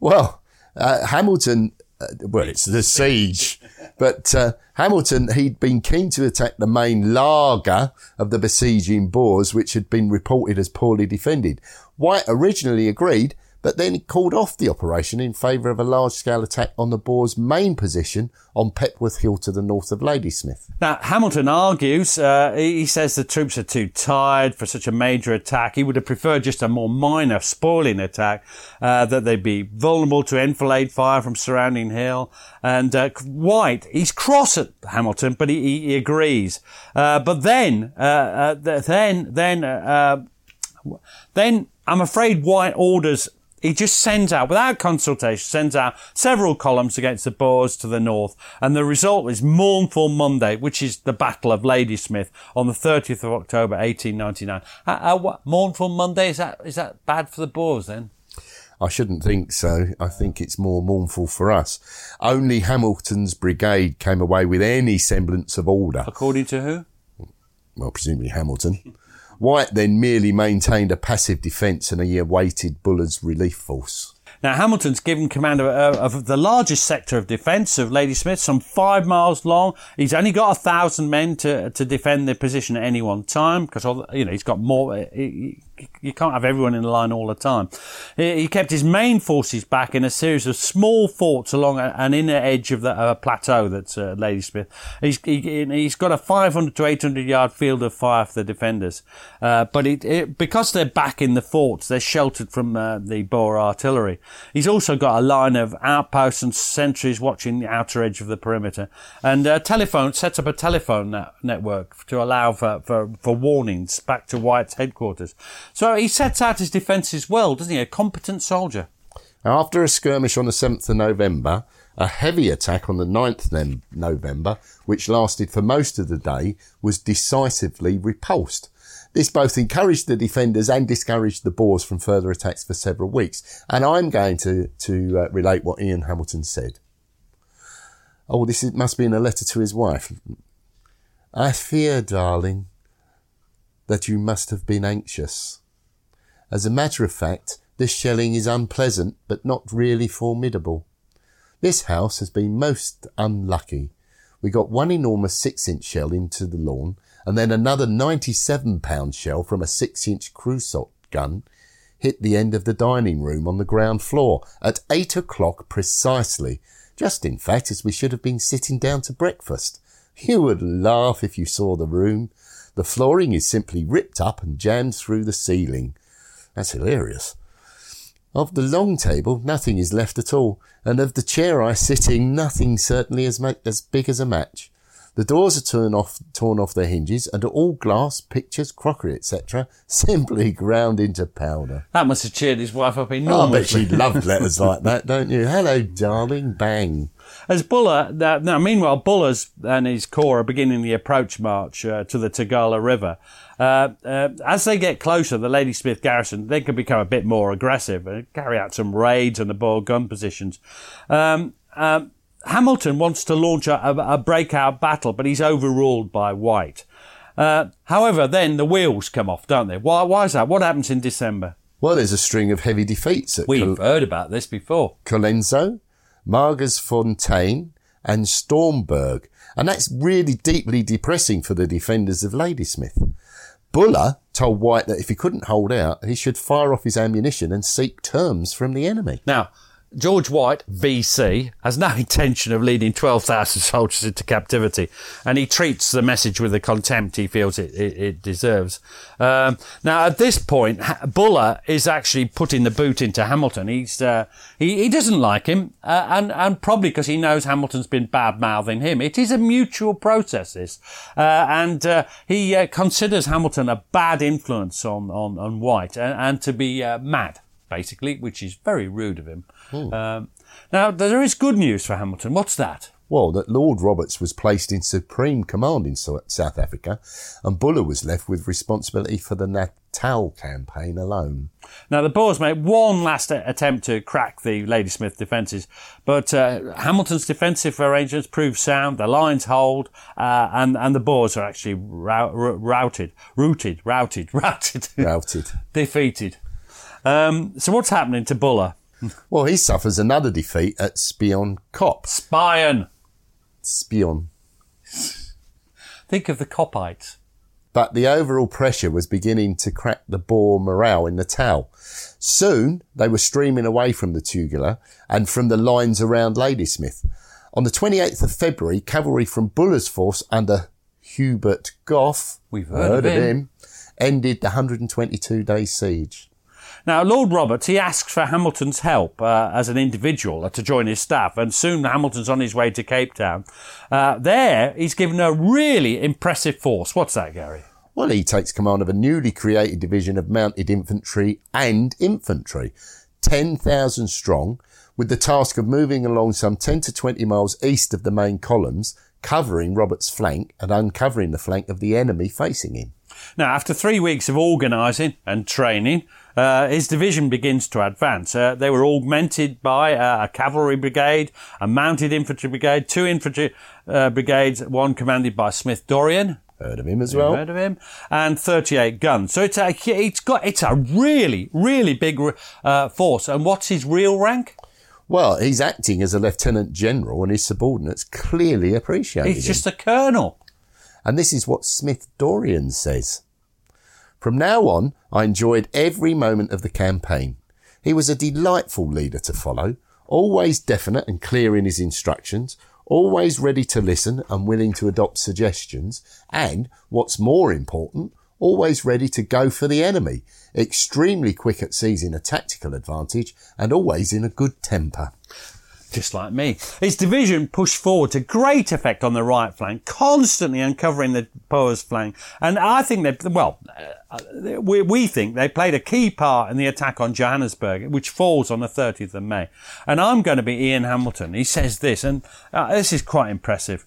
Well, uh, Hamilton, uh, well, it's the siege, but uh, Hamilton, he'd been keen to attack the main laager of the besieging Boers, which had been reported as poorly defended. White originally agreed, but then he called off the operation in favour of a large-scale attack on the Boers' main position on Pepworth Hill to the north of Ladysmith. Now, Hamilton argues, uh, he says the troops are too tired for such a major attack. He would have preferred just a more minor spoiling attack, uh, that they'd be vulnerable to enfilade fire from surrounding hill. And uh, White, he's cross at Hamilton, but he, he agrees. Uh, but then, uh, uh, then, then, then I'm afraid White orders he just sends out, without consultation, sends out several columns against the Boers to the north. And the result is Mournful Monday, which is the Battle of Ladysmith on the 30th of October, 1899. Uh, uh, what, Mournful Monday, is that, is that bad for the Boers then? I shouldn't think so. I think it's more mournful for us. Only Hamilton's brigade came away with any semblance of order. According to who? Well, presumably Hamilton. White then merely maintained a passive defence and he awaited Buller's relief force. Now, Hamilton's given command of, uh, of, the largest sector of defence of Ladysmith, some five miles long. He's only got a thousand men to to defend the position at any one time because you know he's got more. He, you can't have everyone in the line all the time. He kept his main forces back in a series of small forts along an inner edge of the uh, plateau that's uh, Ladysmith. He's he, has got a 500 to 800 yard field of fire for the defenders, uh, but it, it, because they're back in the forts, they're sheltered from uh, the Boer artillery. He's also got a line of outposts and sentries watching the outer edge of the perimeter, and telephone sets up a telephone net- network to allow for, for, for warnings back to White's headquarters. So he sets out his defences well, doesn't he? A competent soldier. After a skirmish on the 7th of November, a heavy attack on the 9th of November, which lasted for most of the day, was decisively repulsed. This both encouraged the defenders and discouraged the Boers from further attacks for several weeks. And I'm going to, to uh, relate what Ian Hamilton said. Oh, this is, must be in a letter to his wife. I fear, darling, that you must have been anxious. As a matter of fact, this shelling is unpleasant, but not really formidable. This house has been most unlucky. We got one enormous six inch shell into the lawn, and then another 97 pound shell from a six inch Creusot gun hit the end of the dining room on the ground floor at eight o'clock precisely, just in fact as we should have been sitting down to breakfast. You would laugh if you saw the room. The flooring is simply ripped up and jammed through the ceiling. That's hilarious. Of the long table, nothing is left at all, and of the chair I sit in, nothing certainly as, ma- as big as a match. The doors are torn off, torn off their hinges, and all glass, pictures, crockery, etc., simply ground into powder. That must have cheered his wife up Oh, I bet enormously. she loved letters like that, don't you? Hello, darling, bang. As Buller, uh, now meanwhile, Buller's and his corps are beginning the approach march uh, to the Tugela River. Uh, uh, as they get closer, the Ladysmith garrison they can become a bit more aggressive and carry out some raids on the Boer gun positions. Um, um, Hamilton wants to launch a, a, a breakout battle, but he's overruled by White. Uh, however, then the wheels come off, don't they? Why? Why is that? What happens in December? Well, there's a string of heavy defeats at We've Col- heard about this before. Colenso, Magersfontein, and Stormberg. And that's really deeply depressing for the defenders of Ladysmith. Buller told White that if he couldn't hold out, he should fire off his ammunition and seek terms from the enemy. Now, George White, VC, has no intention of leading 12,000 soldiers into captivity, and he treats the message with the contempt he feels it, it, it deserves. Um, now, at this point, Buller is actually putting the boot into Hamilton. He's uh, he, he doesn't like him, uh, and and probably because he knows Hamilton's been bad mouthing him. It is a mutual process, this, uh, and uh, he uh, considers Hamilton a bad influence on on, on White, and, and to be uh, mad basically, which is very rude of him. Um, now, there is good news for Hamilton. What's that? Well, that Lord Roberts was placed in supreme command in Sou- South Africa, and Buller was left with responsibility for the Natal campaign alone. Now, the Boers made one last attempt to crack the Ladysmith defences, but uh, Hamilton's defensive arrangements proved sound. The lines hold, uh, and and the Boers are actually rou- rou- routed, routed, routed, routed, Routed. defeated. Um, so, what's happening to Buller? Well, he suffers another defeat at Spion Kop. Spion. Spion. Think of the Kopites. but the overall pressure was beginning to crack the Boer morale in the Natal. Soon, they were streaming away from the Tugela and from the lines around Ladysmith. On the 28th of February, cavalry from Buller's force under Hubert Gough, We've heard of him. ended the 122 day siege. Now, Lord Roberts, he asks for Hamilton's help uh, as an individual uh, to join his staff, and soon Hamilton's on his way to Cape Town. Uh, there, he's given a really impressive force. What's that, Gary? Well, he takes command of a newly created division of mounted infantry and infantry, 10,000 strong, with the task of moving along some 10 to 20 miles east of the main columns, covering Robert's flank and uncovering the flank of the enemy facing him. Now, after three weeks of organising and training, uh, his division begins to advance. Uh, they were augmented by uh, a cavalry brigade, a mounted infantry brigade, two infantry uh, brigades, one commanded by Smith-Dorrien. Heard of him as well. heard of him, and 38 guns. So it's a, it's got, it's a really, really big uh, force. And what's his real rank? Well, he's acting as a lieutenant general and his subordinates clearly appreciate it. He's him. just a colonel. And this is what Smith Dorian says. From now on, I enjoyed every moment of the campaign. He was a delightful leader to follow, always definite and clear in his instructions, always ready to listen and willing to adopt suggestions, and, what's more important, always ready to go for the enemy, extremely quick at seizing a tactical advantage, and always in a good temper. Just like me. His division pushed forward to great effect on the right flank, constantly uncovering the Boers flank. And I think they, well, uh, we, we think they played a key part in the attack on Johannesburg, which falls on the 30th of May. And I'm going to be Ian Hamilton. He says this, and uh, this is quite impressive.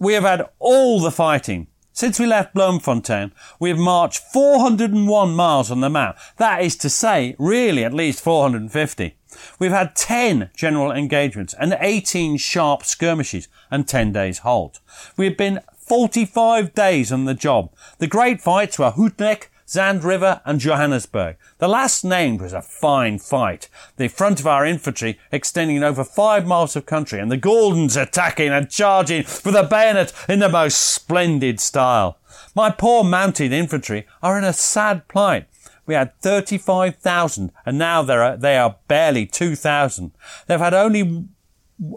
We have had all the fighting. Since we left Bloemfontein, we have marched 401 miles on the map. That is to say, really at least 450. We've had 10 general engagements and 18 sharp skirmishes and 10 days halt. We've been 45 days on the job. The great fights were Houtnek, Zand River and Johannesburg. The last named was a fine fight. The front of our infantry extending over five miles of country and the Gordons attacking and charging with a bayonet in the most splendid style. My poor mounted infantry are in a sad plight. We had 35,000 and now are, they are barely 2,000. They've had only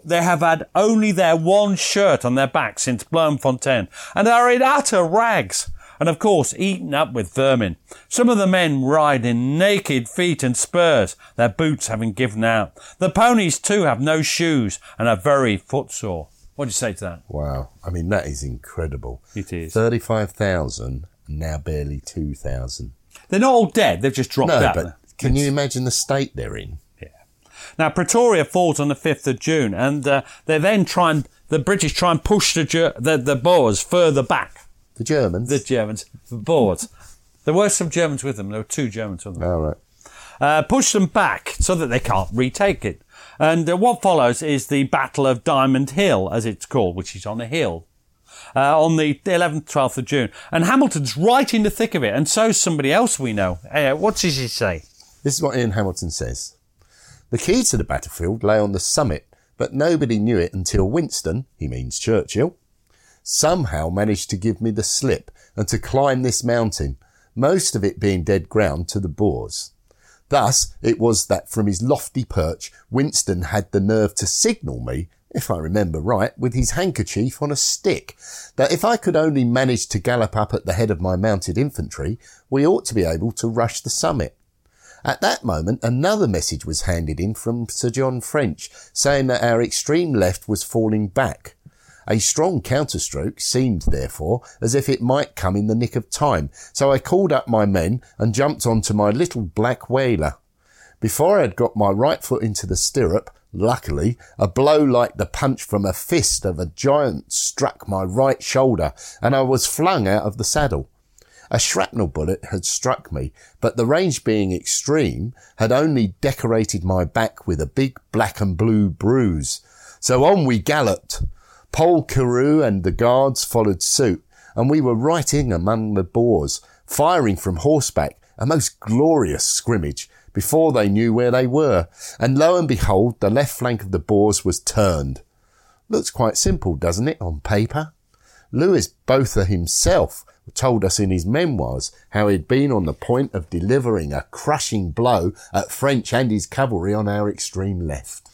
they have had only their one shirt on their back since Bloemfontein and are in utter rags and of course eaten up with vermin. Some of the men ride in naked feet and spurs, their boots having given out. The ponies too have no shoes and are very footsore. What do you say to that? Wow. I mean, that is incredible. It is. 35,000, now barely 2,000. They're not all dead, they've just dropped No, out. but can you imagine the state they're in? Yeah. Now, Pretoria falls on the 5th of June, and uh, they then try and, the British try and push the, the, the Boers further back. The Germans? The Germans, the Boers. There were some Germans with them. There were two Germans with them. All right. Uh, push them back so that they can't retake it. And uh, what follows is the Battle of Diamond Hill, as it's called, which is on a hill. Uh, on the 11th, 12th of June. And Hamilton's right in the thick of it, and so's somebody else we know. Uh, what does he say? This is what Ian Hamilton says. The key to the battlefield lay on the summit, but nobody knew it until Winston, he means Churchill, somehow managed to give me the slip and to climb this mountain, most of it being dead ground to the Boers. Thus, it was that from his lofty perch, Winston had the nerve to signal me, if I remember right, with his handkerchief on a stick, that if I could only manage to gallop up at the head of my mounted infantry, we ought to be able to rush the summit. At that moment, another message was handed in from Sir John French, saying that our extreme left was falling back. A strong counterstroke seemed, therefore, as if it might come in the nick of time, so I called up my men and jumped onto my little black whaler. Before I had got my right foot into the stirrup, luckily, a blow like the punch from a fist of a giant struck my right shoulder, and I was flung out of the saddle. A shrapnel bullet had struck me, but the range being extreme, had only decorated my back with a big black and blue bruise. So on we galloped. Pole-Carew and the guards followed suit, and we were right in among the Boers, firing from horseback, a most glorious scrimmage, before they knew where they were. And lo and behold, the left flank of the Boers was turned. Looks quite simple, doesn't it, on paper? Louis Botha himself told us in his memoirs how he'd been on the point of delivering a crushing blow at French and his cavalry on our extreme left.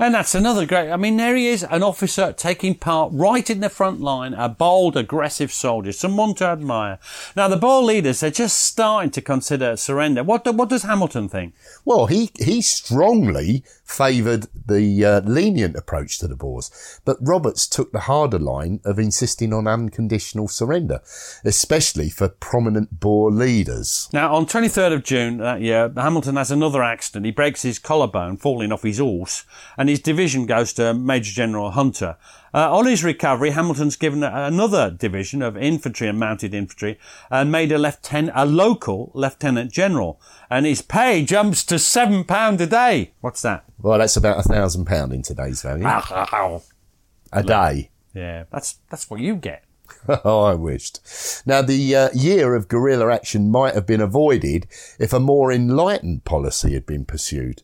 And that's another great. I mean, there he is, an officer taking part right in the front line, a bold, aggressive soldier, someone to admire. Now, the Boer leaders are just starting to consider surrender. What, do, what does Hamilton think? Well, he, he strongly favoured the uh, lenient approach to the Boers, but Roberts took the harder line of insisting on unconditional surrender, especially for prominent Boer leaders. Now, on 23rd of June that year, Hamilton has another accident. He breaks his collarbone falling off his horse, and his division goes to Major General Hunter. Uh, on his recovery, Hamilton's given another division of infantry and mounted infantry and made a lieutenant, a local lieutenant general. And his pay jumps to seven pound a day. What's that? Well, that's about a thousand pound in today's value. A day. Yeah, that's that's what you get. oh, I wished. Now, the uh, year of guerrilla action might have been avoided if a more enlightened policy had been pursued.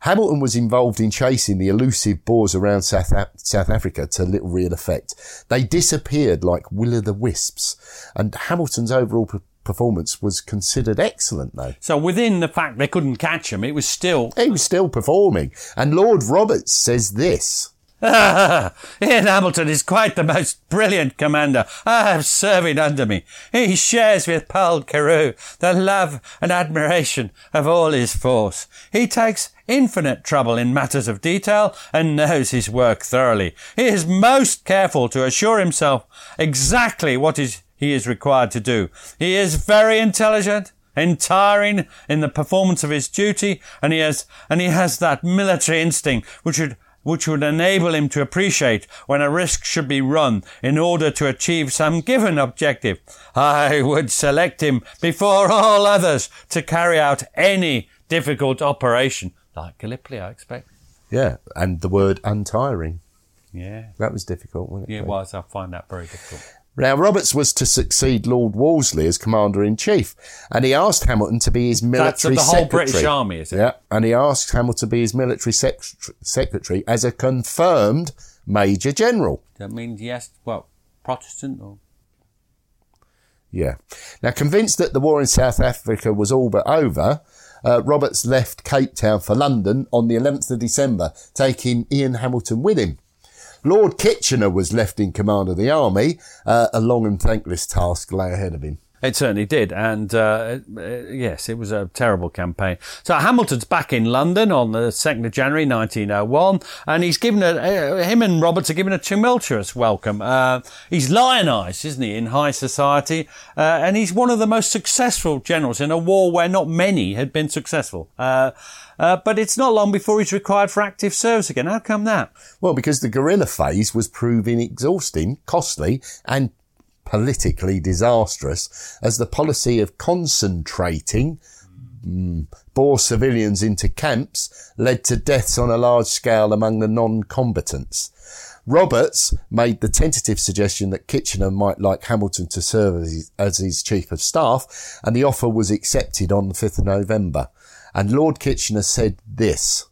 Hamilton was involved in chasing the elusive Boers around South, South Africa to little real effect. They disappeared like will-o'-the-wisps, and Hamilton's overall p- performance was considered excellent, though. So within the fact they couldn't catch him, it was still He was still performing. And Lord Roberts says this. Ian Hamilton is quite the most brilliant commander I have serving under me. He shares with Pole-Carew the love and admiration of all his force. He takes infinite trouble in matters of detail and knows his work thoroughly. He is most careful to assure himself exactly what is he is required to do. He is very intelligent, untiring in the performance of his duty, and he has and he has that military instinct which would which would enable him to appreciate when a risk should be run in order to achieve some given objective. I would select him before all others to carry out any difficult operation, like Gallipoli, I expect. Yeah, and the word untiring. Yeah. That was difficult, wasn't it? Yeah, it was. I find that very difficult. Now, Roberts was to succeed Lord Wolseley as Commander in Chief, and he asked Hamilton to be his That's military of the whole secretary. British Army, is it? Yeah, and he asked Hamilton to be his military sec- secretary as a confirmed Major General. That means yes, well, Protestant or Yeah. Now, convinced that the war in South Africa was all but over, uh, Roberts left Cape Town for London on the 11th of December, taking Ian Hamilton with him. Lord Kitchener was left in command of the army. Uh, a long and thankless task lay ahead of him. It certainly did, and uh, uh, yes, it was a terrible campaign. So Hamilton's back in London on the second of January, nineteen oh one, and he's given a uh, him and Roberts are given a tumultuous welcome. Uh, he's lionised, isn't he, in high society, uh, and he's one of the most successful generals in a war where not many had been successful. Uh, uh, but it's not long before he's required for active service again. How come that? Well, because the guerrilla phase was proving exhausting, costly, and politically disastrous as the policy of concentrating mm, civilians into camps led to deaths on a large scale among the non-combatants. Roberts made the tentative suggestion that Kitchener might like Hamilton to serve as his, as his chief of staff, and the offer was accepted on the 5th of November. And Lord Kitchener said this.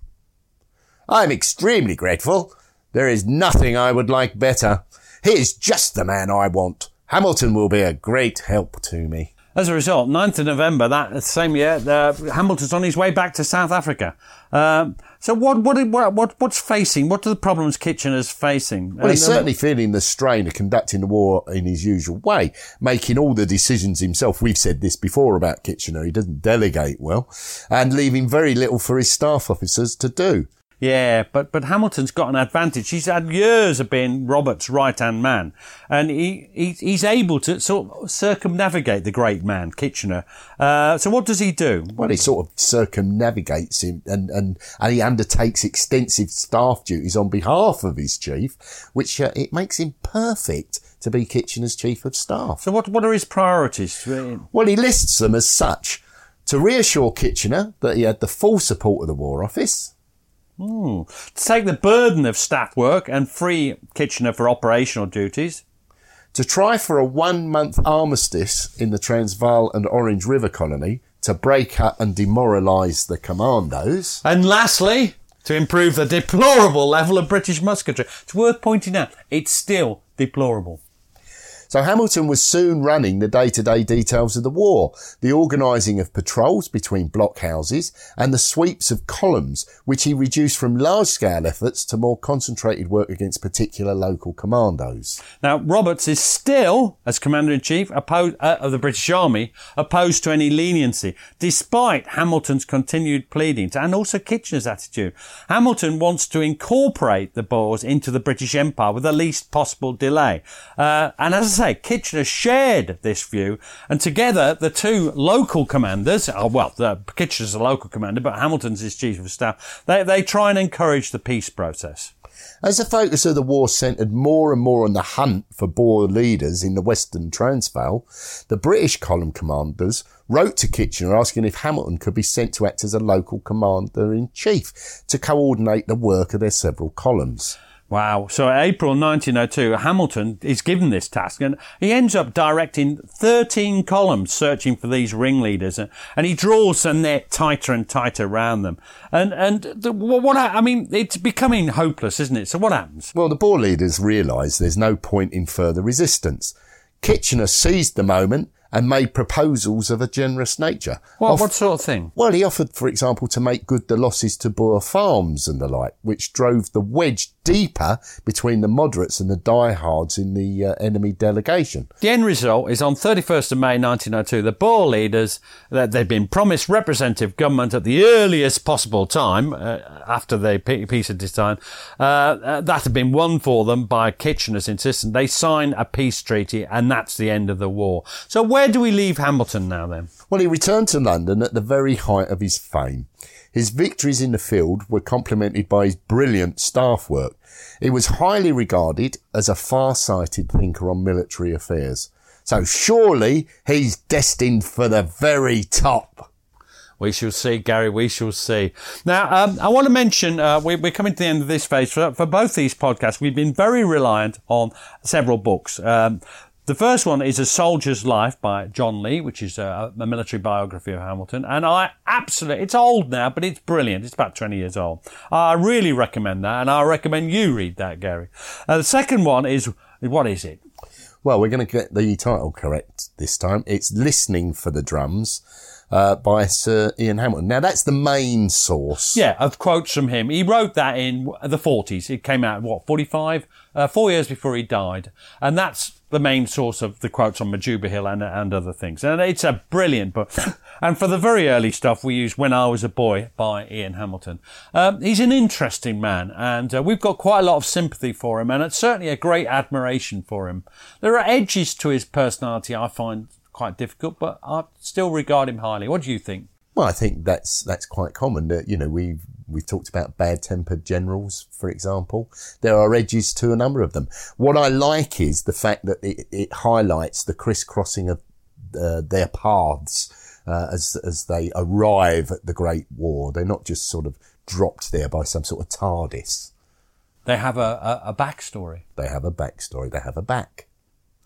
I am extremely grateful. There is nothing I would like better. He is just the man I want. Hamilton will be a great help to me. As a result, 9th of November that same year, uh, Hamilton's on his way back to South Africa. Um, so what, what, what, what, what's facing? What are the problems Kitchener's facing? Well, he's uh, certainly feeling the strain of conducting the war in his usual way, making all the decisions himself. We've said this before about Kitchener. He doesn't delegate well and leaving very little for his staff officers to do. Yeah, but but Hamilton's got an advantage. He's had years of being Robert's right hand man, and he, he he's able to sort of circumnavigate the great man Kitchener. Uh, so what does he do? Well, he sort of circumnavigates him and, and, and he undertakes extensive staff duties on behalf of his chief, which uh, it makes him perfect to be Kitchener's chief of staff. So what what are his priorities? Well, he lists them as such to reassure Kitchener that he had the full support of the War Office, Hmm. To take the burden of staff work and free Kitchener for operational duties. to try for a one month armistice in the Transvaal and Orange River colony to break up and demoralise the commandos. And lastly, to improve the deplorable level of British musketry. It's worth pointing out, it's still deplorable. So Hamilton was soon running the day-to-day details of the war, the organising of patrols between blockhouses and the sweeps of columns, which he reduced from large-scale efforts to more concentrated work against particular local commandos. Now, Roberts is still, as Commander-in-Chief uh, of the British Army, opposed to any leniency, despite Hamilton's continued pleadings and also Kitchener's attitude. Hamilton wants to incorporate the Boers into the British Empire with the least possible delay. Uh, and as Say, Kitchener shared this view, and together the two local commanders, uh, well, the, Kitchener's a local commander, but Hamilton's his chief of staff, they, they try and encourage the peace process. As the focus of the war centred more and more on the hunt for Boer leaders in the Western Transvaal, the British column commanders wrote to Kitchener asking if Hamilton could be sent to act as a local commander in chief to coordinate the work of their several columns. Wow. So April 1902, Hamilton is given this task and he ends up directing 13 columns searching for these ringleaders and, and he draws a net tighter and tighter around them. And, and the, what, what, I mean, it's becoming hopeless, isn't it? So what happens? Well, the Boer leaders realise there's no point in further resistance. Kitchener seized the moment and made proposals of a generous nature. What, Off- what sort of thing? Well, he offered, for example, to make good the losses to Boer farms and the like, which drove the wedge deeper between the moderates and the diehards in the uh, enemy delegation. The end result is on 31st of May 1902, the Boer leaders, that they'd been promised representative government at the earliest possible time, uh, after the peace of decided, uh, uh, that had been won for them by Kitchener's insistence. They sign a peace treaty and that's the end of the war. So where do we leave Hamilton now then? Well, he returned to London at the very height of his fame. His victories in the field were complemented by his brilliant staff work. He was highly regarded as a far-sighted thinker on military affairs. So surely he's destined for the very top. We shall see, Gary. We shall see. Now, um, I want to mention uh, we, are coming to the end of this phase for, for both these podcasts. We've been very reliant on several books. Um, the first one is A Soldier's Life by John Lee, which is a, a, military biography of Hamilton. And I absolutely, it's old now, but it's brilliant. It's about 20 years old. I really recommend that. And I recommend you read that, Gary. Uh, the second one is, what is it? Well, we're going to get the title correct this time. It's Listening for the Drums. Uh, by Sir Ian Hamilton. Now that's the main source. Yeah, of quotes from him. He wrote that in the 40s. It came out, what, 45? Uh, four years before he died. And that's the main source of the quotes on Majuba Hill and, and other things. And it's a brilliant book. and for the very early stuff, we use When I Was a Boy by Ian Hamilton. Um, he's an interesting man, and uh, we've got quite a lot of sympathy for him, and it's certainly a great admiration for him. There are edges to his personality I find quite difficult, but I still regard him highly. What do you think? Well, I think that's that's quite common. That you know, we've we've talked about bad-tempered generals, for example. There are edges to a number of them. What I like is the fact that it, it highlights the crisscrossing of uh, their paths uh, as as they arrive at the Great War. They're not just sort of dropped there by some sort of TARDIS. They have a, a, a backstory. They have a backstory. They have a back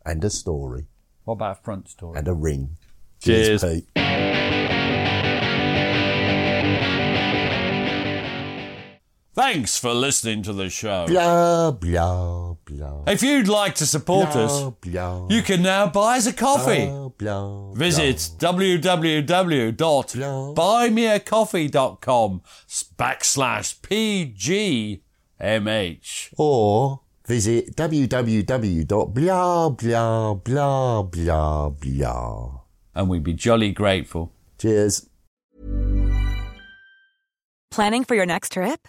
and a story. What about a front story? And a ring. Cheers, Cheers Pete. Thanks for listening to the show. Blah, blah, blah. If you'd like to support blah, us, blah, you can now buy us a coffee. blah, blah, Visit www.buymeacoffee.com backslash PGMH. Or visit www.blah, blah, blah, blah, blah. And we'd be jolly grateful. Cheers. Planning for your next trip?